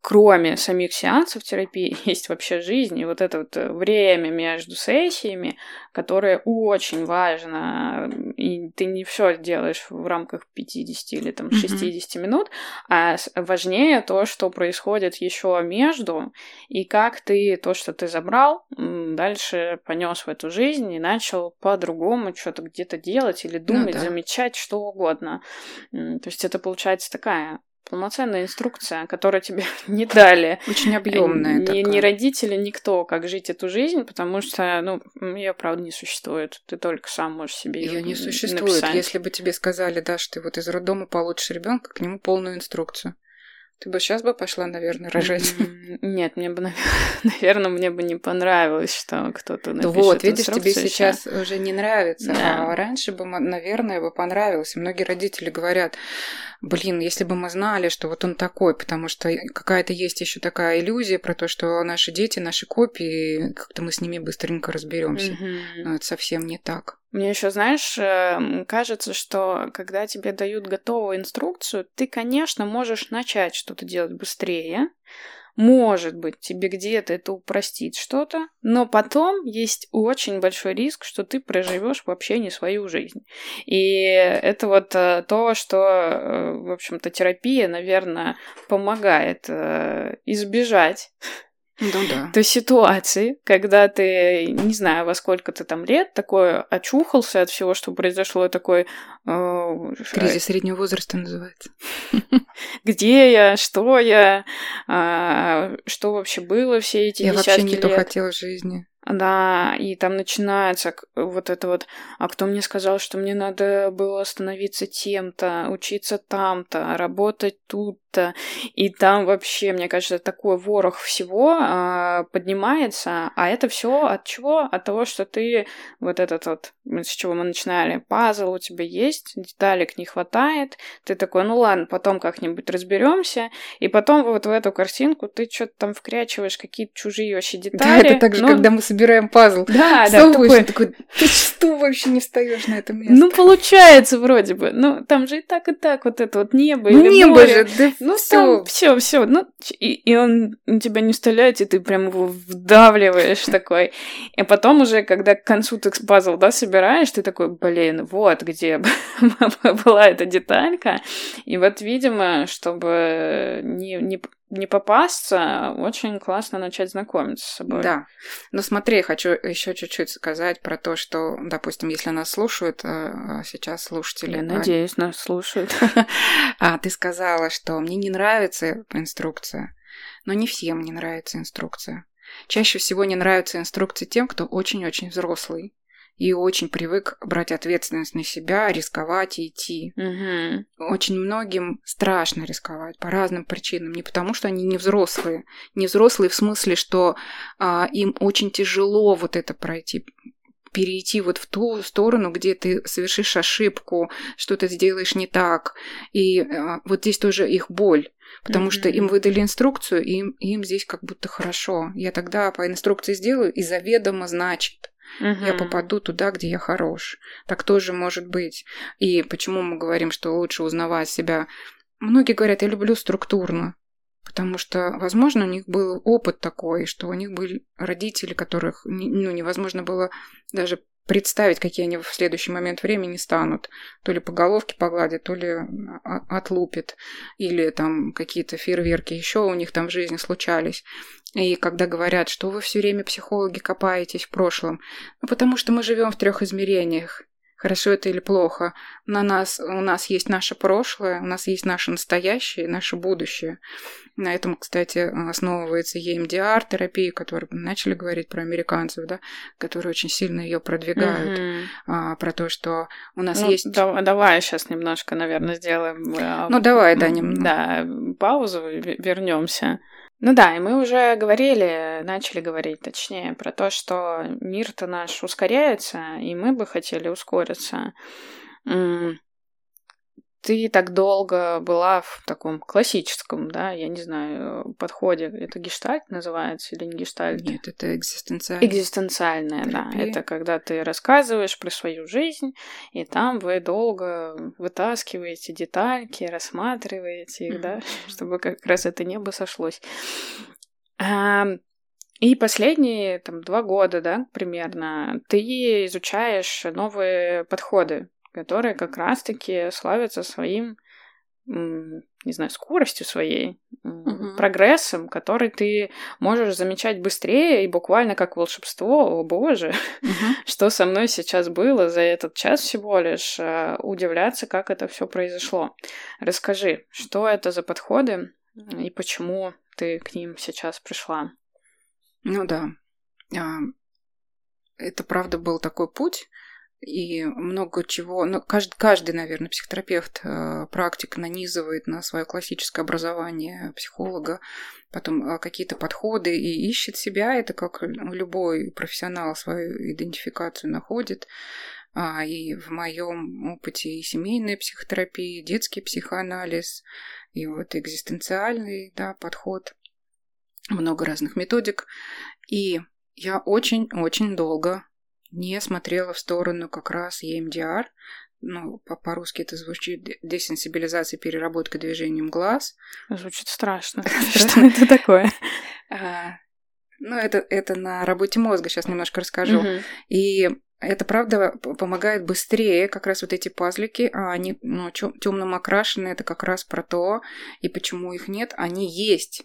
S3: кроме самих сеансов терапии, есть вообще жизнь, и вот это вот э, время между сессиями, которое очень важно, и ты не все делаешь в рамках 50 или там 60 mm-hmm. минут, а важнее то, что происходит еще между, и как ты то, что ты забрал, дальше понес в эту жизнь и начал по-другому что-то где-то делать или ну думать, ну, да. замечать, что угодно. То есть это получается такая полноценная инструкция, которую тебе не дали.
S2: Очень объемная.
S3: Ни, ни родители, никто, как жить эту жизнь, потому что, ну, ее, правда, не существует. Ты только сам можешь себе ее
S2: не существует.
S3: Написать.
S2: Если бы тебе сказали, да, что ты вот из роддома получишь ребенка, к нему полную инструкцию. Ты бы сейчас бы пошла, наверное, рожать.
S3: Нет, мне бы, наверное, мне бы не понравилось, что кто-то напишет
S2: Вот, видишь, тебе сейчас уже не нравится, да. а раньше бы, наверное, бы понравилось. Многие родители говорят, блин, если бы мы знали, что вот он такой, потому что какая-то есть еще такая иллюзия про то, что наши дети, наши копии, как-то мы с ними быстренько разберемся. Mm-hmm. Но это совсем не так.
S3: Мне еще, знаешь, эм, кажется, что когда тебе дают готовую инструкцию, ты, конечно, можешь начать что-то делать быстрее, может быть, тебе где-то это упростит что-то, но потом есть очень большой риск, что ты проживешь вообще не свою жизнь. И это вот э, то, что, э, в общем-то, терапия, наверное, помогает э, избежать
S2: ну да.
S3: То ситуации, когда ты, не знаю, во сколько ты там лет, такой очухался от всего, что произошло, такой...
S2: Э, Кризис среднего возраста называется.
S3: Где я, что я, э, что вообще было все эти
S2: я вообще не то хотела жизни.
S3: Да, и там начинается вот это вот, а кто мне сказал, что мне надо было становиться тем-то, учиться там-то, работать тут-то, и там вообще, мне кажется, такой ворох всего а, поднимается, а это все от чего? От того, что ты вот этот вот, с чего мы начинали, пазл у тебя есть, деталек не хватает, ты такой, ну ладно, потом как-нибудь разберемся, и потом вот в эту картинку ты что-то там вкрячиваешь какие-то чужие вообще детали.
S2: Да, это так же,
S3: ну,
S2: когда мы собираем пазл.
S3: Да,
S2: да,
S3: такой,
S2: такой, ты что вообще не встаешь на это место?
S3: Ну, получается вроде бы. Ну, там же и так, и так вот это вот небо
S2: ну,
S3: или
S2: небо
S3: море.
S2: же, да
S3: Ну,
S2: все.
S3: все, все. Ну, и, и он тебя не вставляет, и ты прям его вдавливаешь такой. И потом уже, когда к концу ты пазл, да, собираешь, ты такой, блин, вот где была эта деталька. И вот, видимо, чтобы не, не, не попасться, очень классно начать знакомиться с собой.
S2: Да. Но смотри, хочу еще чуть-чуть сказать про то, что, допустим, если нас слушают э, сейчас слушатели...
S3: Я надеюсь, нас слушают.
S2: А ты сказала, что мне не нравится инструкция, но не всем не нравится инструкция. Чаще всего не нравятся инструкции тем, кто очень-очень взрослый и очень привык брать ответственность на себя, рисковать и идти.
S3: Угу.
S2: Очень многим страшно рисковать по разным причинам. Не потому, что они не взрослые. Не взрослые в смысле, что а, им очень тяжело вот это пройти перейти вот в ту сторону, где ты совершишь ошибку, что ты сделаешь не так. И а, вот здесь тоже их боль. Потому mm-hmm. что им выдали инструкцию, и им, им здесь как будто хорошо. Я тогда по инструкции сделаю, и заведомо значит.
S3: Угу.
S2: Я попаду туда, где я хорош. Так тоже может быть. И почему мы говорим, что лучше узнавать себя? Многие говорят, я люблю структурно. Потому что, возможно, у них был опыт такой, что у них были родители, которых ну, невозможно было даже представить, какие они в следующий момент времени станут. То ли по головке погладят, то ли отлупят. Или там какие-то фейерверки еще у них там в жизни случались. И когда говорят, что вы все время психологи копаетесь в прошлом, ну потому что мы живем в трех измерениях. Хорошо это или плохо. На нас, у нас есть наше прошлое, у нас есть наше настоящее, наше будущее. На этом, кстати, основывается EMDR-терапия, которую мы начали говорить про американцев, да, которые очень сильно ее продвигают.
S3: Мгм.
S2: А, про то, что у нас
S3: Ну,
S2: есть...
S3: да- давай сейчас немножко, наверное, сделаем. э,
S2: Ну, давай, да, немного.
S3: Да, паузу, вернемся. Ну да, и мы уже говорили, начали говорить, точнее, про то, что мир-то наш ускоряется, и мы бы хотели ускориться. Ты так долго была в таком классическом, да, я не знаю, подходе. Это гештальт называется или не гештальт?
S2: Нет, это экзистенциально.
S3: Экзистенциальная, да. Это когда ты рассказываешь про свою жизнь, и там вы долго вытаскиваете детальки, рассматриваете их, да,
S2: Мгм.
S3: чтобы как раз это небо сошлось. А, И последние там два года, да, примерно, ты изучаешь новые подходы, которые как раз-таки славятся своим, не знаю, скоростью своей,
S2: Мгм.
S3: прогрессом, который ты можешь замечать быстрее и буквально как волшебство, о боже,
S2: Мгм.
S3: что со мной сейчас было за этот час всего лишь, э, удивляться, как это все произошло. Расскажи, что это за подходы и почему ты к ним сейчас пришла?
S2: Ну да. А, Это правда был такой путь, и много чего, ну, каждый, каждый наверное, психотерапевт, э, практик нанизывает на свое классическое образование психолога, потом э, какие-то подходы и ищет себя, это как любой профессионал свою идентификацию находит. А, И в моем опыте и семейная психотерапия, и детский психоанализ, и вот экзистенциальный да, подход, много разных методик. И я очень-очень долго не смотрела в сторону как раз EMDR. Ну, по- по-русски это звучит де- десенсибилизация, переработка движением глаз.
S3: Звучит страшно.
S2: Что?
S3: Это такое?
S2: А, Ну, это, это на работе мозга, сейчас немножко расскажу.
S3: Мгм.
S2: И это, правда, помогает быстрее, как раз вот эти пазлики, а они ну, темным окрашены, это как раз про то, и почему их нет, они есть.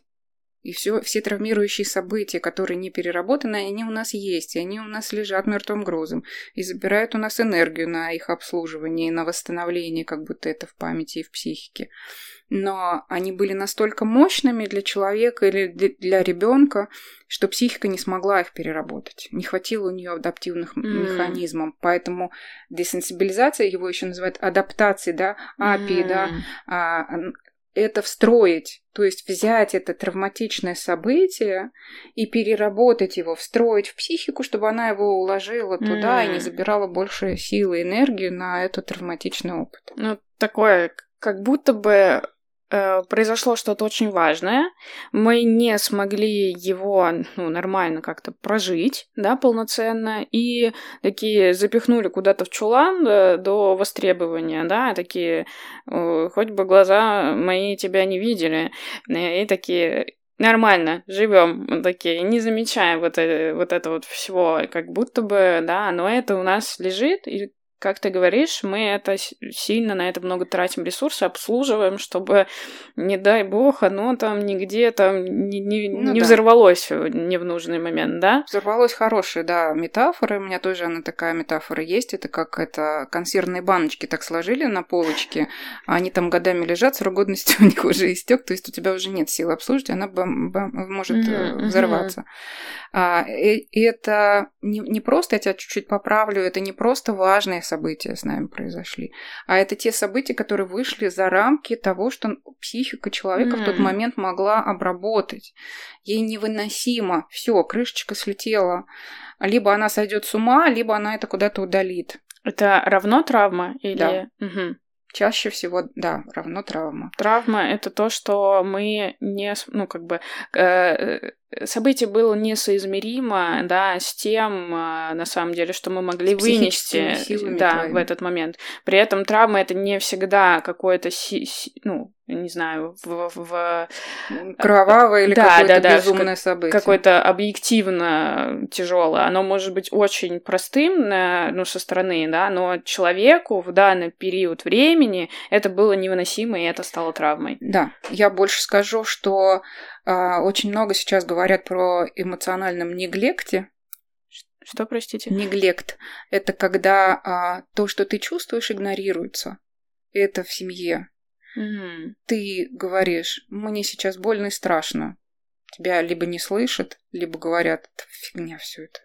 S2: И все, все травмирующие события, которые не переработаны, они у нас есть, и они у нас лежат мертвым грузом, и забирают у нас энергию на их обслуживание и на восстановление, как будто это в памяти и в психике. Но они были настолько мощными для человека или для ребенка, что психика не смогла их переработать. Не хватило у нее адаптивных mm. механизмов. Поэтому десенсибилизация, его еще называют адаптацией, да, API, mm. да, а, это встроить, то есть взять это травматичное событие и переработать его, встроить в психику, чтобы она его уложила туда mm. и не забирала больше силы и энергии на этот травматичный опыт.
S3: Ну, такое, как будто бы Э, произошло что-то очень важное, мы не смогли его ну, нормально как-то прожить, да, полноценно, и такие запихнули куда-то в чулан да, до востребования, да, такие, хоть бы глаза мои тебя не видели, и такие, нормально, живем такие, не замечаем вот, это, вот это вот всего, как будто бы, да, но это у нас лежит, и как ты говоришь, мы это сильно на это много тратим ресурсы, обслуживаем, чтобы, не дай бог, оно там нигде там не, не, ну, не да. взорвалось не в нужный момент, да?
S2: Взорвалось хорошая, да, метафора. У меня тоже она такая метафора есть. Это как это консервные баночки так сложили на полочке, а они там годами лежат, срок годности у них уже истек, то есть у тебя уже нет силы обслуживать, она бам, бам, может mm-hmm. взорваться. А, и, и это не, не просто, я тебя чуть-чуть поправлю, это не просто важные события с нами произошли, а это те события, которые вышли за рамки того, что психика человека mm. в тот момент могла обработать. Ей невыносимо. Все, крышечка слетела. Либо она сойдет с ума, либо она это куда-то удалит.
S3: Это равно травма или?
S2: Да. Угу. Чаще всего, да, равно травма.
S3: Травма это то, что мы не, ну, как бы, э, событие было несоизмеримо, да, с тем, а, на самом деле, что мы могли вынести, да, твоими. в этот момент. При этом травма это не всегда какое-то, си, си, ну, не знаю, в... в...
S2: Кровавое или да, какое-то да, да, безумное событие.
S3: Какое-то объективно тяжелое. Оно может быть очень простым, ну, со стороны, да, но человеку в данный период времени это было невыносимо, и это стало травмой.
S2: Да, я больше скажу, что а, очень много сейчас говорят про эмоциональном неглекте.
S3: Что, простите?
S2: Неглект. Это когда а, то, что ты чувствуешь, игнорируется. Это в семье. Mm. Ты говоришь, мне сейчас больно и страшно. Тебя либо не слышат, либо говорят, фигня все это.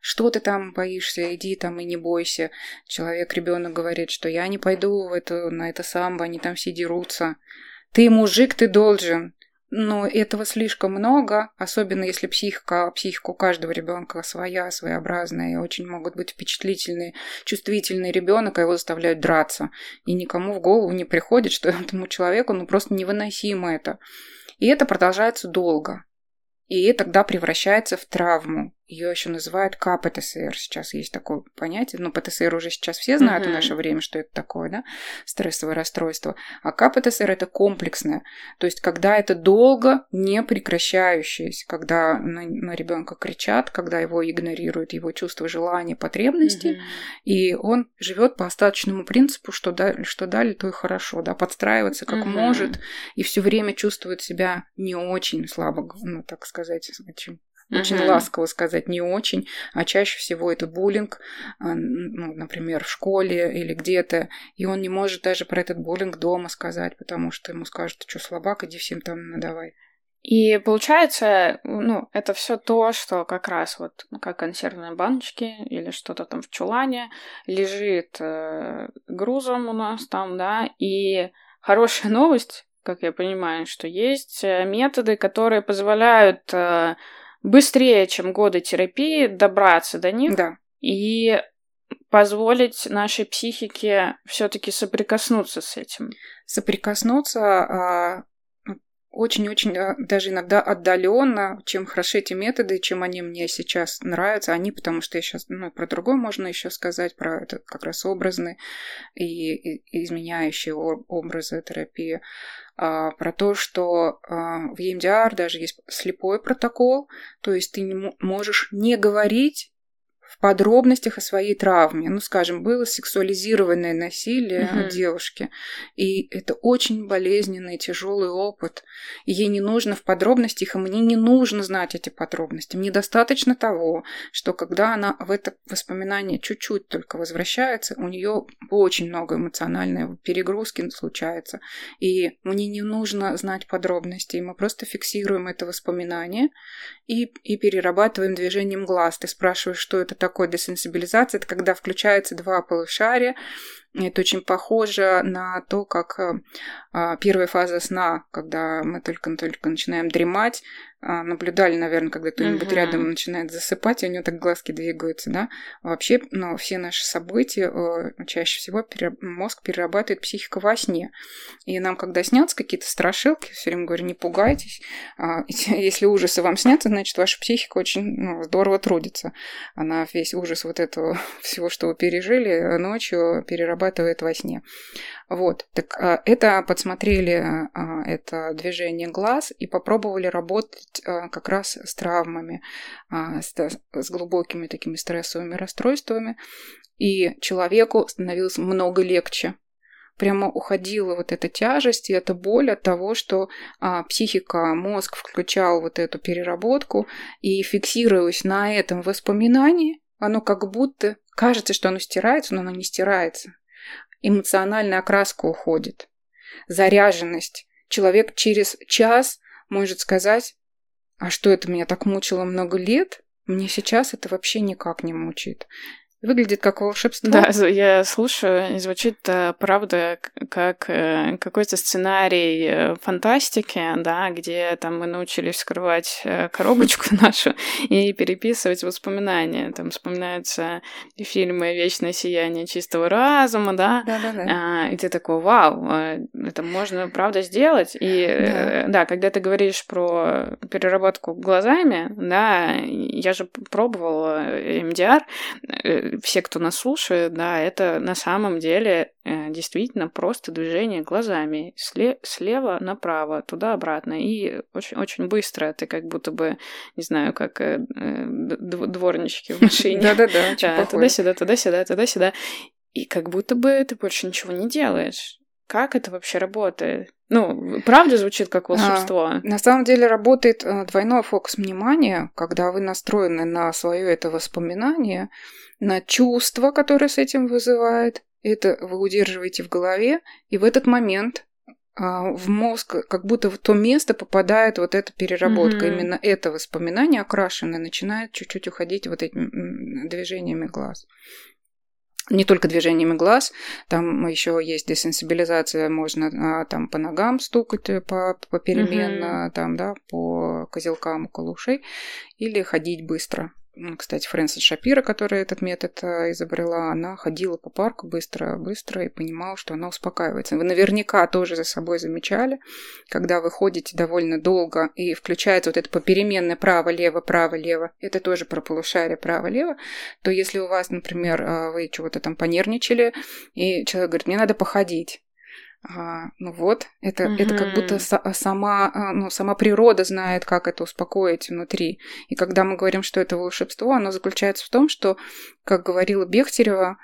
S2: Что ты там боишься, иди там и не бойся. Человек, ребенок говорит, что я не пойду в это, на это самбо, они там все дерутся. Ты мужик, ты должен. Но этого слишком много, особенно если психика, психика у каждого ребенка своя, своеобразная, и очень могут быть впечатлительные, чувствительный ребенок, а его заставляют драться. И никому в голову не приходит, что этому человеку ну, просто невыносимо это. И это продолжается долго. И тогда превращается в травму. Ее еще называют КПТСР. Сейчас есть такое понятие. Ну, ПТСР уже сейчас все знают mm-hmm. в наше время, что это такое, да? Стрессовое расстройство. А КПТСР это комплексное. То есть, когда это долго не прекращающееся, когда на, на ребенка кричат, когда его игнорируют его чувства, желания, потребности, mm-hmm. и он живет по остаточному принципу, что, да, что дали, то и хорошо, да, подстраиваться как mm-hmm. может, и все время чувствует себя не очень слабо, ну, так сказать, очень очень uh-huh. ласково сказать, не очень, а чаще всего это буллинг, а, ну, например, в школе или где-то, и он не может даже про этот буллинг дома сказать, потому что ему скажут, ты что, слабак, иди всем там надавай.
S3: И получается, ну, это все то, что как раз вот как консервные баночки или что-то там в чулане лежит э, грузом у нас там, да, и хорошая новость, как я понимаю, что есть э, методы, которые позволяют э, быстрее, чем годы терапии, добраться до них
S2: да.
S3: и позволить нашей психике все-таки соприкоснуться с этим.
S2: Соприкоснуться а, очень-очень а, даже иногда отдаленно, чем хороши эти методы, чем они мне сейчас нравятся, они, потому что я сейчас, ну, про другое можно еще сказать, про это как раз образные и, и изменяющие образы терапии, а, про то, что а, в EMDR даже есть слепой протокол, то есть ты не можешь не говорить в подробностях о своей травме. Ну, скажем, было сексуализированное насилие
S3: Мгм.
S2: от девушки, и это очень болезненный, тяжелый опыт. И ей не нужно в подробностях, и мне не нужно знать эти подробности. Мне достаточно того, что когда она в это воспоминание чуть-чуть только возвращается, у нее очень много эмоциональной перегрузки случается. И мне не нужно знать подробностей. Мы просто фиксируем это воспоминание и, и перерабатываем движением глаз. Ты спрашиваешь, что это такое десенсибилизация? Это когда включаются два полушария. Это очень похоже на то, как э, а, первая фаза сна, когда мы только-только начинаем дремать, наблюдали, наверное, когда кто-нибудь
S3: Мгм.
S2: рядом начинает засыпать, и у него так глазки двигаются, да. Вообще, ну, все наши события э, чаще всего пере- мозг перерабатывает психика во сне. И нам, когда снятся какие-то страшилки, все время говорю, не пугайтесь. А, Если ужасы вам снятся, значит, ваша психика очень ну, здорово трудится. Она весь ужас вот этого всего, что вы пережили, ночью перерабатывает во сне. Вот. Так а, это подсмотрели а, это движение глаз и попробовали работать а, как раз с травмами, а, с, с глубокими такими стрессовыми расстройствами. И человеку становилось много легче прямо уходила вот эта тяжесть и эта боль от того, что а, психика, мозг включал вот эту переработку и фиксируясь на этом воспоминании, оно как будто кажется, что оно стирается, но оно не стирается. Эмоциональная окраска уходит, заряженность. Человек через час может сказать, а что это меня так мучило много лет, мне сейчас это вообще никак не мучает. Выглядит как волшебство.
S3: Да, я слушаю, и звучит э, правда как э, какой-то сценарий э, фантастики, да, где там мы научились вскрывать коробочку нашу и переписывать воспоминания. Там вспоминаются фильмы «Вечное сияние чистого разума», да,
S2: Да, да, да.
S3: И ты такой, вау, это можно правда сделать. И э, да, когда ты говоришь про переработку глазами, да, я же пробовала MDR, все, кто нас слушает, да, это на самом деле э, действительно просто движение глазами сле- слева направо, туда-обратно. И очень-очень быстро ты как будто бы, не знаю, как э, э, д- дворнички в машине.
S2: Да-да-да,
S3: туда-сюда, туда-сюда, туда-сюда. И как будто бы ты больше ничего не делаешь. Как это вообще работает? Ну, правда звучит как волшебство?
S2: На самом деле работает э, двойной фокус внимания, когда вы настроены на свое это воспоминание, на чувство, которое с этим вызывает. Это вы удерживаете в голове, и в этот момент а, в мозг, как будто в то место попадает вот эта переработка.
S3: Мгм.
S2: Именно это воспоминание окрашенное начинает чуть-чуть уходить вот этими движениями глаз. Не только движениями глаз, там еще есть десенсибилизация, можно а, там по ногам стукать э, по, попеременно, там, да, по козелкам около ушей, или ходить быстро. Кстати, Фрэнсис Шапира, которая этот метод а, изобрела, она ходила по парку быстро-быстро и понимала, что она успокаивается. Вы наверняка тоже за собой замечали, когда вы ходите довольно долго и включается вот это попеременное право-лево, право-лево, это тоже про полушарие право-лево, то если у вас, например, а, вы чего-то там понервничали, и человек говорит, мне надо походить, а, ну вот, это, это как будто са- сама, а, ну, сама природа знает, как это успокоить внутри. И когда мы говорим, что это волшебство, оно заключается в том, что, как говорила Бехтерева, а,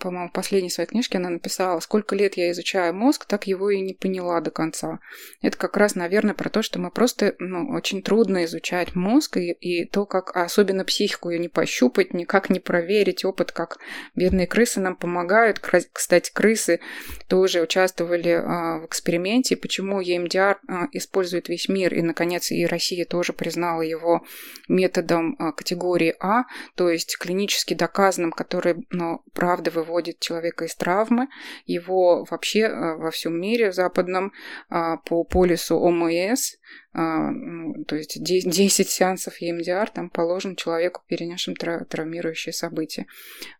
S2: по-моему, в последней своей книжке она написала, сколько лет я изучаю мозг, так его и не поняла до конца. Это как раз, наверное, про то, что мы просто, ну, очень трудно изучать мозг и, и то, как, а особенно психику ее не пощупать, никак не проверить, опыт, как бедные крысы нам помогают. Кстати, крысы тоже участвовали а, в эксперименте, почему EMDR а, использует весь мир, и, наконец, и Россия тоже признала его методом категории А, то есть клинически доказанным, который, ну, правда выводит человека из травмы. Его вообще а, во всем мире западном а, по полису ОМС то есть де- 10 сеансов EMDR там положен человеку, перенесшим тра- травмирующие события.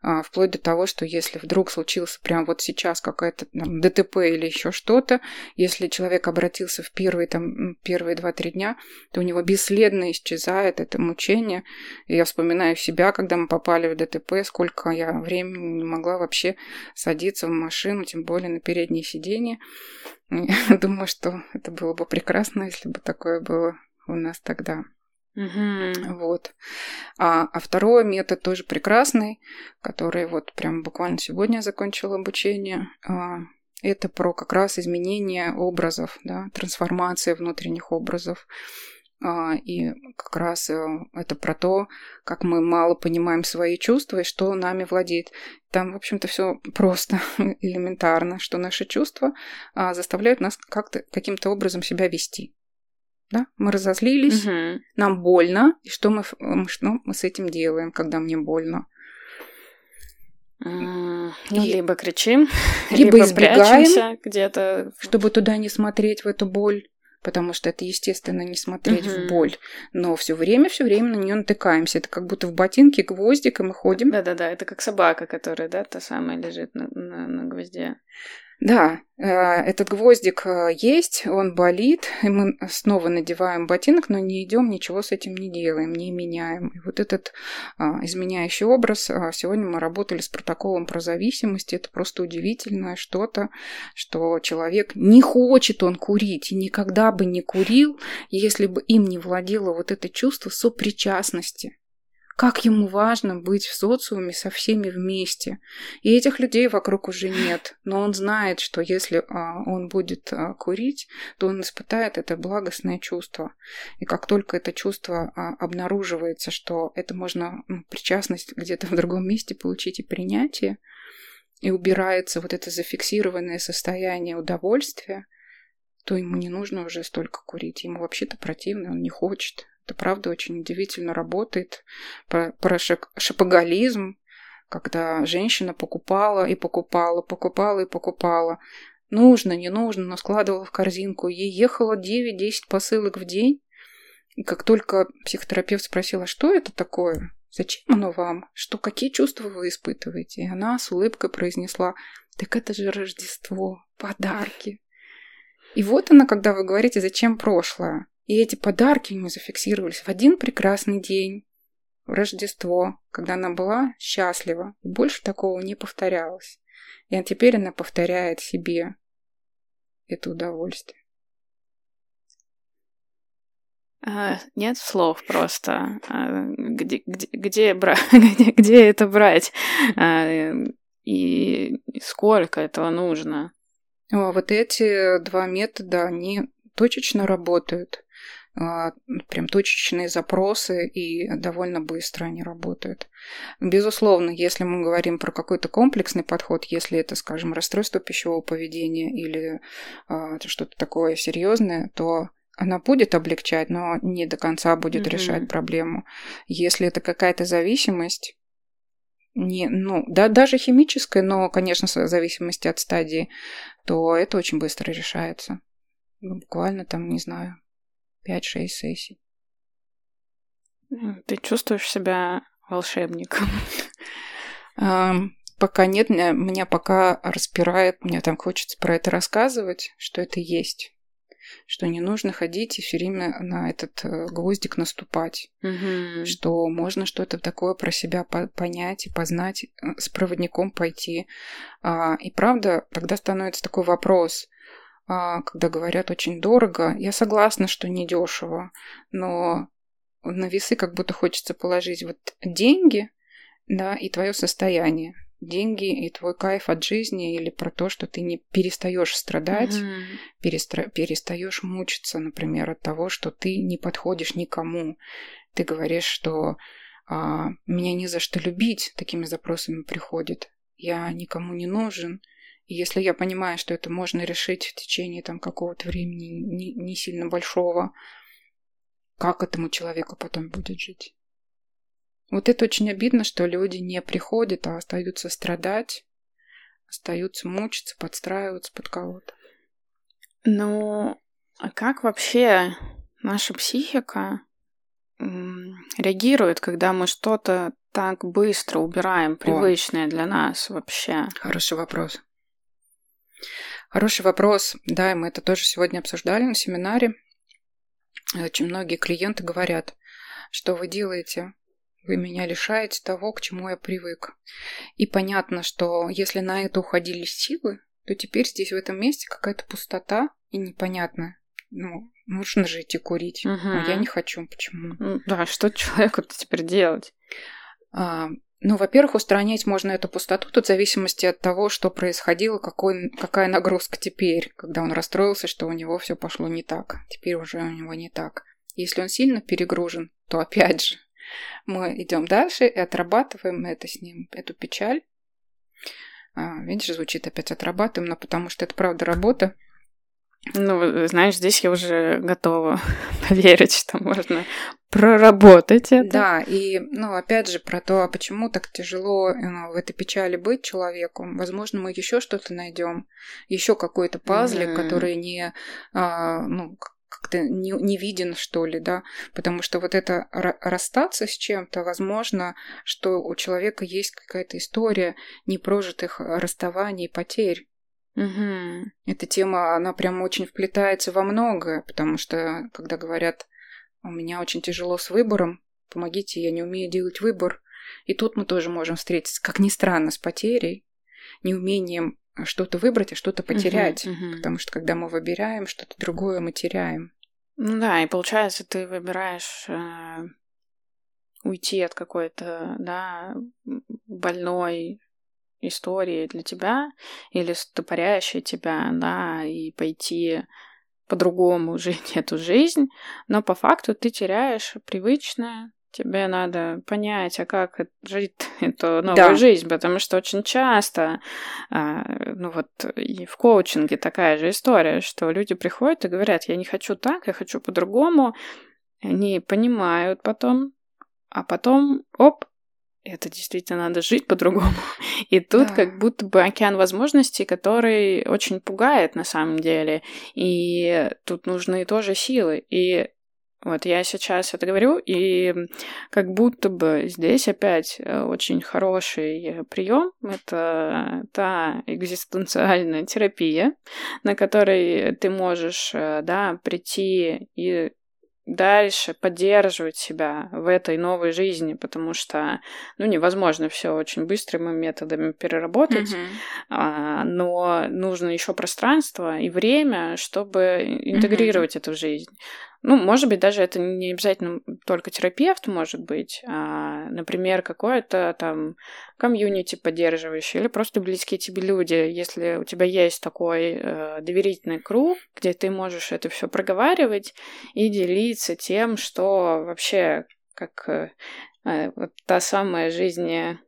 S2: А, Вплоть до того, что если вдруг случился прямо вот сейчас какая-то ДТП или еще что-то, если человек обратился в первые, там, первые 2-3 дня, то у него бесследно исчезает это мучение. И я вспоминаю себя, когда мы попали в ДТП, сколько я времени не могла вообще садиться в машину, тем более на переднее сиденье. Думаю, что это было бы прекрасно, если бы такое было у нас тогда.
S3: Угу.
S2: Вот. А, а второй метод тоже прекрасный, который вот прям буквально сегодня закончил обучение. А, это про как раз изменение образов, да, трансформация внутренних образов. А, и как раз э, это про то, как мы мало понимаем свои чувства и что нами владеет. Там, в общем-то, все просто, элементарно, что наши чувства а, заставляют нас как-то каким-то образом себя вести да, мы разозлились,
S3: Угу.
S2: нам больно, и что мы, что мы с этим делаем, когда мне больно?
S3: Ну,
S2: И-
S3: либо кричим,
S2: Либо избегаем.
S3: прячемся где-то.
S2: Чтобы туда не смотреть, в эту боль, потому что это, естественно, не смотреть
S3: Мгм.
S2: в боль, но все время, все время на нее натыкаемся. Это как будто в ботинке гвоздик, и мы ходим.
S3: Да-да-да, это как собака, которая, да, та самая лежит на, на, на гвозде.
S2: Да, э, этот гвоздик э, есть, он болит, и мы снова надеваем ботинок, но не идем, ничего с этим не делаем, не меняем. И вот этот а, изменяющий образ, сегодня мы работали с протоколом про зависимость, это просто удивительное что-то, что человек не хочет он курить и никогда бы не курил, если бы им не владело вот это чувство сопричастности. Как ему важно быть в социуме со всеми вместе. И этих людей вокруг уже нет. Но он знает, что если а, он будет а, курить, то он испытает это благостное чувство. И как только это чувство а, обнаруживается, что это можно причастность где-то в другом месте получить и принятие, и убирается вот это зафиксированное состояние удовольствия, то ему не нужно уже столько курить. Ему вообще-то противно, он не хочет. Это правда очень удивительно работает. Про, про шопоголизм, когда женщина покупала и покупала, покупала и покупала. Нужно, не нужно, но складывала в корзинку. Ей ехало 9-10 посылок в день. И как только психотерапевт спросила, что это такое, зачем оно вам, что, какие чувства вы испытываете, и она с улыбкой произнесла, так это же Рождество, подарки. И вот она, когда вы говорите, зачем прошлое. И эти подарки у нее зафиксировались в один прекрасный день, в Рождество, когда она была счастлива. И больше такого не повторялось. И теперь она повторяет себе это удовольствие.
S3: А, нет слов просто. А, где, где, где, бра... где, где это брать? А, и сколько этого нужно?
S2: А Вот эти два метода, они точечно работают. А, Прям точечные запросы и довольно быстро они работают. Безусловно, если мы говорим про какой-то комплексный подход, если это, скажем, расстройство пищевого поведения или а, что-то такое серьезное, то она будет облегчать, но не до конца будет
S3: Мгм.
S2: решать проблему. Если это какая-то зависимость, не, ну, да, даже химическая, но, конечно, в зависимости от стадии, то это очень быстро решается. Ну, буквально там, не знаю, 5-6 сессий.
S3: Ты чувствуешь себя волшебником?
S2: Пока нет, меня, пока распирает, мне там хочется про это рассказывать, что это есть. Что не нужно ходить и все время на этот э, гвоздик наступать.
S3: Мгм.
S2: Что можно что-то такое про себя по- понять и познать, э, с проводником пойти. А, И правда, тогда становится такой вопрос, когда говорят очень дорого. Я согласна, что недешево, но на весы как будто хочется положить вот деньги, да, и твое состояние. Деньги и твой кайф от жизни или про то, что ты не перестаешь страдать,
S3: Мгм.
S2: перестра- перестаешь мучиться, например, от того, что ты не подходишь никому. Ты говоришь, что а, меня не за что любить, такими запросами приходит. Я никому не нужен. И если я понимаю, что это можно решить в течение там какого-то времени не, не сильно большого, как этому человеку потом будет жить? Вот это очень обидно, что люди не приходят, а остаются страдать, остаются мучиться, подстраиваться под кого-то.
S3: Ну, а как вообще наша психика реагирует, когда мы что-то так быстро убираем, привычное для нас вообще?
S2: Хороший вопрос. Хороший вопрос. Да, мы это тоже сегодня обсуждали на семинаре. Очень многие клиенты говорят, что вы делаете, вы меня лишаете того, к чему я привык. И понятно, что если на это уходили силы, то теперь здесь в этом месте какая-то пустота и непонятно, ну, Можно же идти курить.
S3: Мгм.
S2: А я не хочу. Почему?
S3: Да, что человеку-то теперь делать?
S2: А, ну, во-первых, устранять можно эту пустоту тут в зависимости от того, что происходило, какой, какая нагрузка теперь, когда он расстроился, что у него все пошло не так. Теперь уже у него не так. Если он сильно перегружен, то опять же мы идем дальше и отрабатываем это с ним, эту печаль. А, видишь, звучит опять отрабатываем, но потому что это правда работа.
S3: Ну, знаешь, здесь я уже готова поверить, что можно проработать это.
S2: Да, и, ну, опять же, про то, а почему так тяжело э, в этой печали быть человеку. Возможно, мы еще что-то найдем, еще какой-то пазлик,
S3: Мгм.
S2: который не, а, ну, как-то не, не виден, что ли, да, потому что вот это ра- расстаться с чем-то, возможно, что у человека есть какая-то история непрожитых расставаний потерь.
S3: Мгм.
S2: Эта тема, она прям очень вплетается во многое, потому что, когда говорят, у меня очень тяжело с выбором, помогите, я не умею делать выбор. И тут мы тоже можем встретиться, как ни странно, с потерей, неумением что-то выбрать, а что-то потерять.
S3: Мгм, мгм.
S2: Потому что когда мы выбираем что-то другое, мы теряем.
S3: Ну да, и получается, ты выбираешь э, уйти от какой-то, да, больной истории для тебя или стопорящей тебя, да, и пойти по-другому жить эту жизнь, но по факту ты теряешь привычное, тебе надо понять, а как жить эту новую
S2: Да.
S3: жизнь, потому что очень часто, а, ну вот и в коучинге такая же история, что люди приходят и говорят, я не хочу так, я хочу по-другому, они понимают потом, а потом, оп, это действительно надо жить по-другому. И тут
S2: Да.
S3: как будто бы океан возможностей, который очень пугает на самом деле. И тут нужны тоже силы. И вот я сейчас это говорю, и как будто бы здесь опять э, очень хороший прием. Это та экзистенциальная терапия, на которой ты можешь, э, да, прийти и дальше поддерживать себя в этой новой жизни, потому что, ну, невозможно все очень быстрыми методами переработать,
S2: Мгм.
S3: а, но нужно еще пространство и время, чтобы интегрировать это в жизнь. Ну, может быть, даже это не обязательно только терапевт, может быть, а, например, какое-то там комьюнити поддерживающее или просто близкие тебе люди. Если у тебя есть такой э, доверительный круг, где ты можешь это все проговаривать и делиться тем, что вообще как э, э, вот та самая жизнь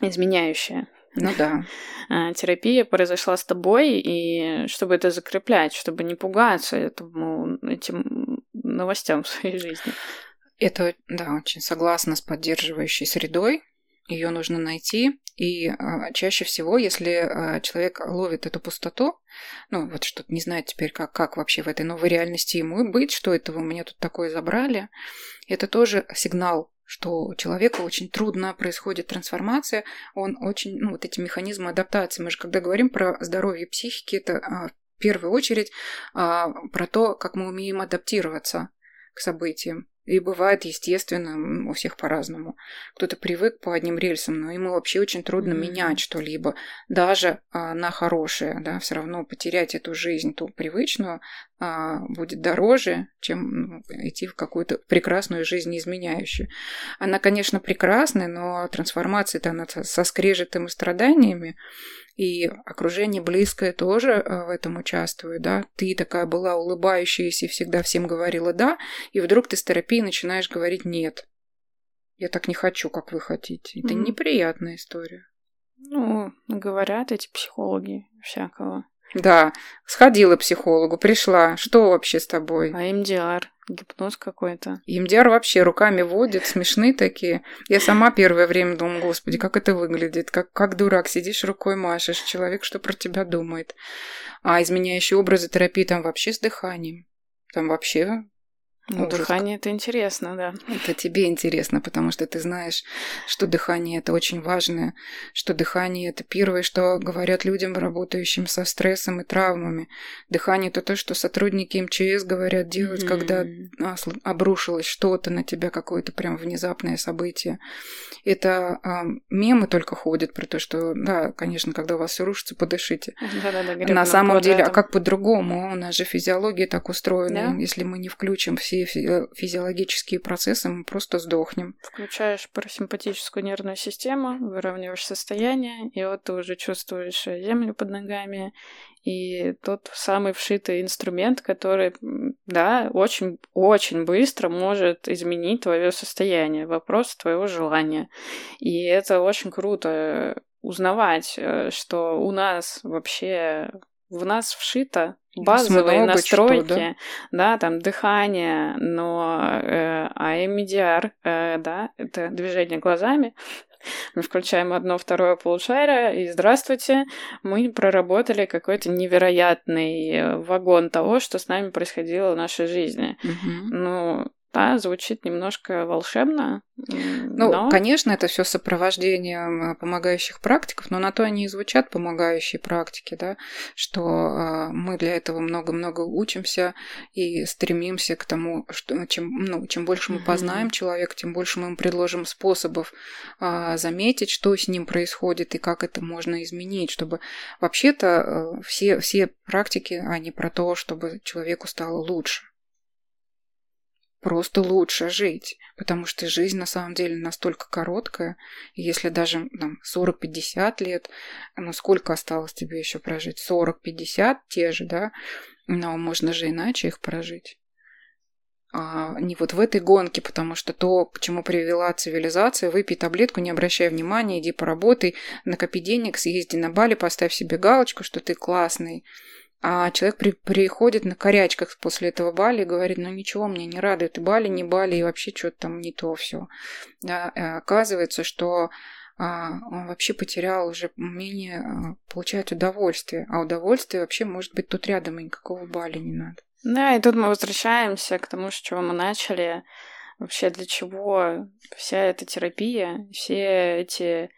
S3: изменяющая
S2: Ну да.
S3: а, терапия произошла с тобой, и чтобы это закреплять, чтобы не пугаться этому, этим новостям в своей жизни.
S2: Это, да, очень согласна с поддерживающей средой. Ее нужно найти. И а, чаще всего, если а, человек ловит эту пустоту, ну, вот что-то не знает теперь, как, как вообще в этой новой реальности ему быть, что это вы меня тут такое забрали, это тоже сигнал что у человека очень трудно происходит трансформация, он очень, ну, вот эти механизмы адаптации. Мы же, когда говорим про здоровье психики, это а, в первую очередь а, про то, как мы умеем адаптироваться к событиям. И бывает, естественно, у всех по-разному. Кто-то привык по одним рельсам, но ему вообще очень трудно
S3: Мгм.
S2: менять что-либо, даже а, на хорошее, да, все равно потерять эту жизнь, ту привычную, а, будет дороже, чем ну, идти в какую-то прекрасную жизнь изменяющую. Она, конечно, прекрасная, но трансформация-то она со- со скрежетом и страданиями, и окружение близкое тоже э, в этом участвует, да. Ты такая была улыбающаяся и всегда всем говорила «да», и вдруг ты с терапией начинаешь говорить «нет». Я так не хочу, как вы хотите. Это
S3: Мгм.
S2: неприятная история.
S3: Ну, говорят эти психологи всякого.
S2: Да, сходила к психологу, пришла. Что вообще с тобой?
S3: А МДР, гипноз какой-то.
S2: Имдяр вообще руками водит, смешные такие. Я сама первое время думала, господи, как это выглядит, как, как дурак, сидишь рукой машешь, человек что про тебя думает. А изменяющие образы терапии там вообще с дыханием. Там вообще
S3: Ну,
S2: Ужас.
S3: дыхание это интересно, да.
S2: Это тебе интересно, потому что ты знаешь, что дыхание это очень важное, что дыхание это первое, что говорят людям, работающим со стрессом и травмами. Дыхание это то, что сотрудники МЧС говорят делать, когда
S3: Мгм.
S2: а, обрушилось что-то на тебя, какое-то прям внезапное событие. Это а, мемы только ходят про то, что, да, конечно, когда у вас все рушится, подышите.
S3: Да-да-да,
S2: На самом деле, а как по-другому? У нас же физиология так устроена.
S3: Да.
S2: Если мы не включим все фи- физиологические процессы, мы просто сдохнем.
S3: Включаешь парасимпатическую нервную систему, выравниваешь состояние, и вот ты уже чувствуешь землю под ногами, и тот самый вшитый инструмент, который, да, очень-очень быстро может изменить твое состояние, вопрос твоего желания. И это очень круто узнавать, э, что у нас вообще в нас вшито базовые
S2: много
S3: настройки,
S2: да.
S3: да, там дыхание, но э, EMDR, э, да, это движение глазами. Мы включаем одно, второе полушарие, и здравствуйте, мы проработали какой-то невероятный э, вагон того, что с нами происходило в нашей жизни.
S2: Мгм.
S3: Ну, да, звучит немножко волшебно.
S2: Ну,
S3: но...
S2: конечно, это все сопровождением а, помогающих практиков, но на то они и звучат помогающие практики, да, что а, мы для этого много-много учимся и стремимся к тому, что чем, ну, чем больше мы познаем человека, тем больше мы ему предложим способов а, заметить, что с ним происходит и как это можно изменить, чтобы вообще-то э, все, все практики, они про то, чтобы человеку стало лучше просто лучше жить, потому что жизнь на самом деле настолько короткая, если даже там 40-50 лет, ну сколько осталось тебе еще прожить? 40-50 те же, да? Но можно же иначе их прожить. А не вот в этой гонке, потому что то, к чему привела цивилизация, выпей таблетку, не обращай внимания, иди поработай, накопи денег, съезди на Бали, поставь себе галочку, что ты классный. А человек при- приходит на корячках после этого Бали и говорит, ну ничего, мне не радует, и Бали, не Бали, и вообще что-то там не то все. Да, а оказывается, что а, он вообще потерял уже умение а, получать удовольствие. А удовольствие вообще может быть тут рядом, и никакого Бали не надо.
S3: Да, и тут мы возвращаемся к тому, с чего мы начали. Вообще, для чего вся эта терапия, все эти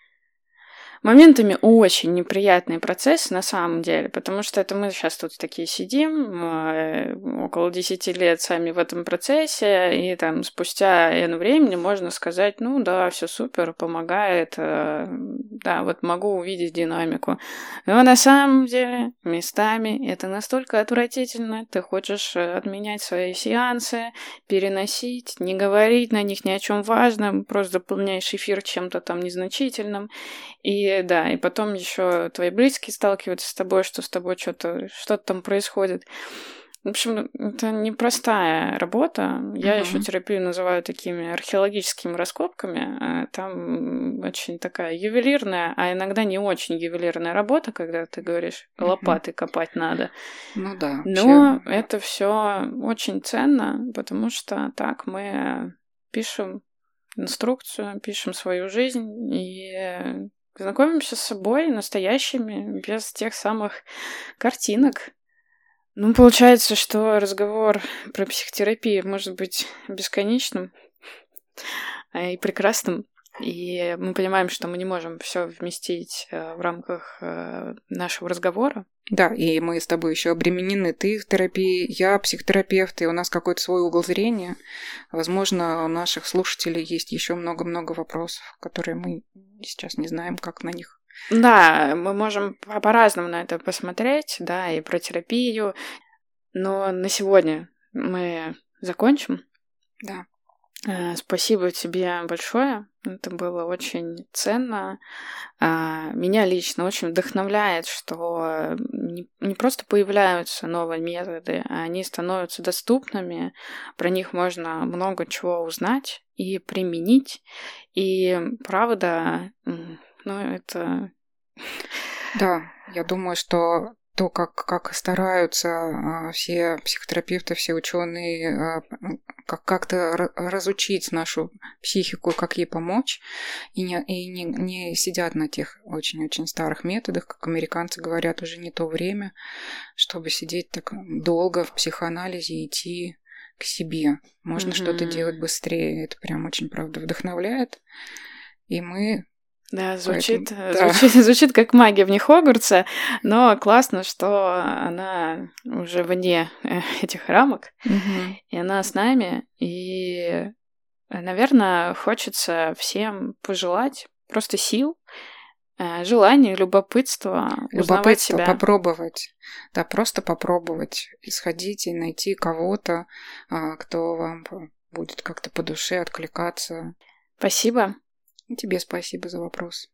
S3: моментами очень неприятные процессы на самом деле, потому что это мы сейчас тут такие сидим, э, около 10 лет сами в этом процессе, и там спустя N времени можно сказать, ну да, все супер, помогает, э, да, вот могу увидеть динамику. Но на самом деле местами это настолько отвратительно, ты хочешь э, отменять свои сеансы, переносить, не говорить на них ни о чем важном, просто заполняешь эфир чем-то там незначительным. И да, и потом еще твои близкие сталкиваются с тобой, что с тобой что-то что там происходит. В общем, это непростая работа. Я
S2: Мгм.
S3: еще терапию называю такими археологическими раскопками. А Там очень такая ювелирная, а иногда не очень ювелирная работа, когда ты говоришь,
S2: Мгм.
S3: лопатой копать надо.
S2: Ну да.
S3: Но это все очень ценно, потому что так мы пишем инструкцию, пишем свою жизнь и знакомимся с собой настоящими, без тех самых картинок. Ну, получается, что разговор про психотерапию может быть бесконечным а, и прекрасным. И мы понимаем, что мы не можем все вместить э, в рамках э, нашего разговора.
S2: Да, и мы с тобой еще обременены. Ты в терапии, я психотерапевт, и у нас какой-то свой угол зрения. Возможно, у наших слушателей есть еще много-много вопросов, которые мы сейчас не знаем, как на них.
S3: Да, мы можем по- по-разному на это посмотреть, да, и про терапию. Но на сегодня мы закончим.
S2: Да.
S3: Э, Спасибо тебе большое. Это было очень ценно. А, Меня лично очень вдохновляет, что не, просто появляются новые методы, а они становятся доступными. Про них можно много чего узнать и применить. И правда, ну это
S2: Да, я думаю, что то, как, как стараются а, все психотерапевты, все ученые а, как, как-то ра- разучить нашу психику, как ей помочь, и, не, и не, не сидят на тех очень-очень старых методах, как американцы говорят, уже не то время, чтобы сидеть так долго в психоанализе, идти к себе. Можно
S3: Мгм.
S2: что-то делать быстрее. Это прям очень, правда, вдохновляет. И мы
S3: Да, звучит,
S2: Поэтому,
S3: э,
S2: да.
S3: звучит, звучит как магия вне Хогвартса, но классно, что она уже вне э, этих рамок, и она с нами, и, наверное, хочется всем пожелать просто сил, э, желания, любопытства,
S2: Любопытство
S3: себя.
S2: попробовать. Да, просто попробовать. Исходить и найти кого-то, а, кто вам будет как-то по душе откликаться.
S3: Спасибо.
S2: Тебе спасибо за вопрос.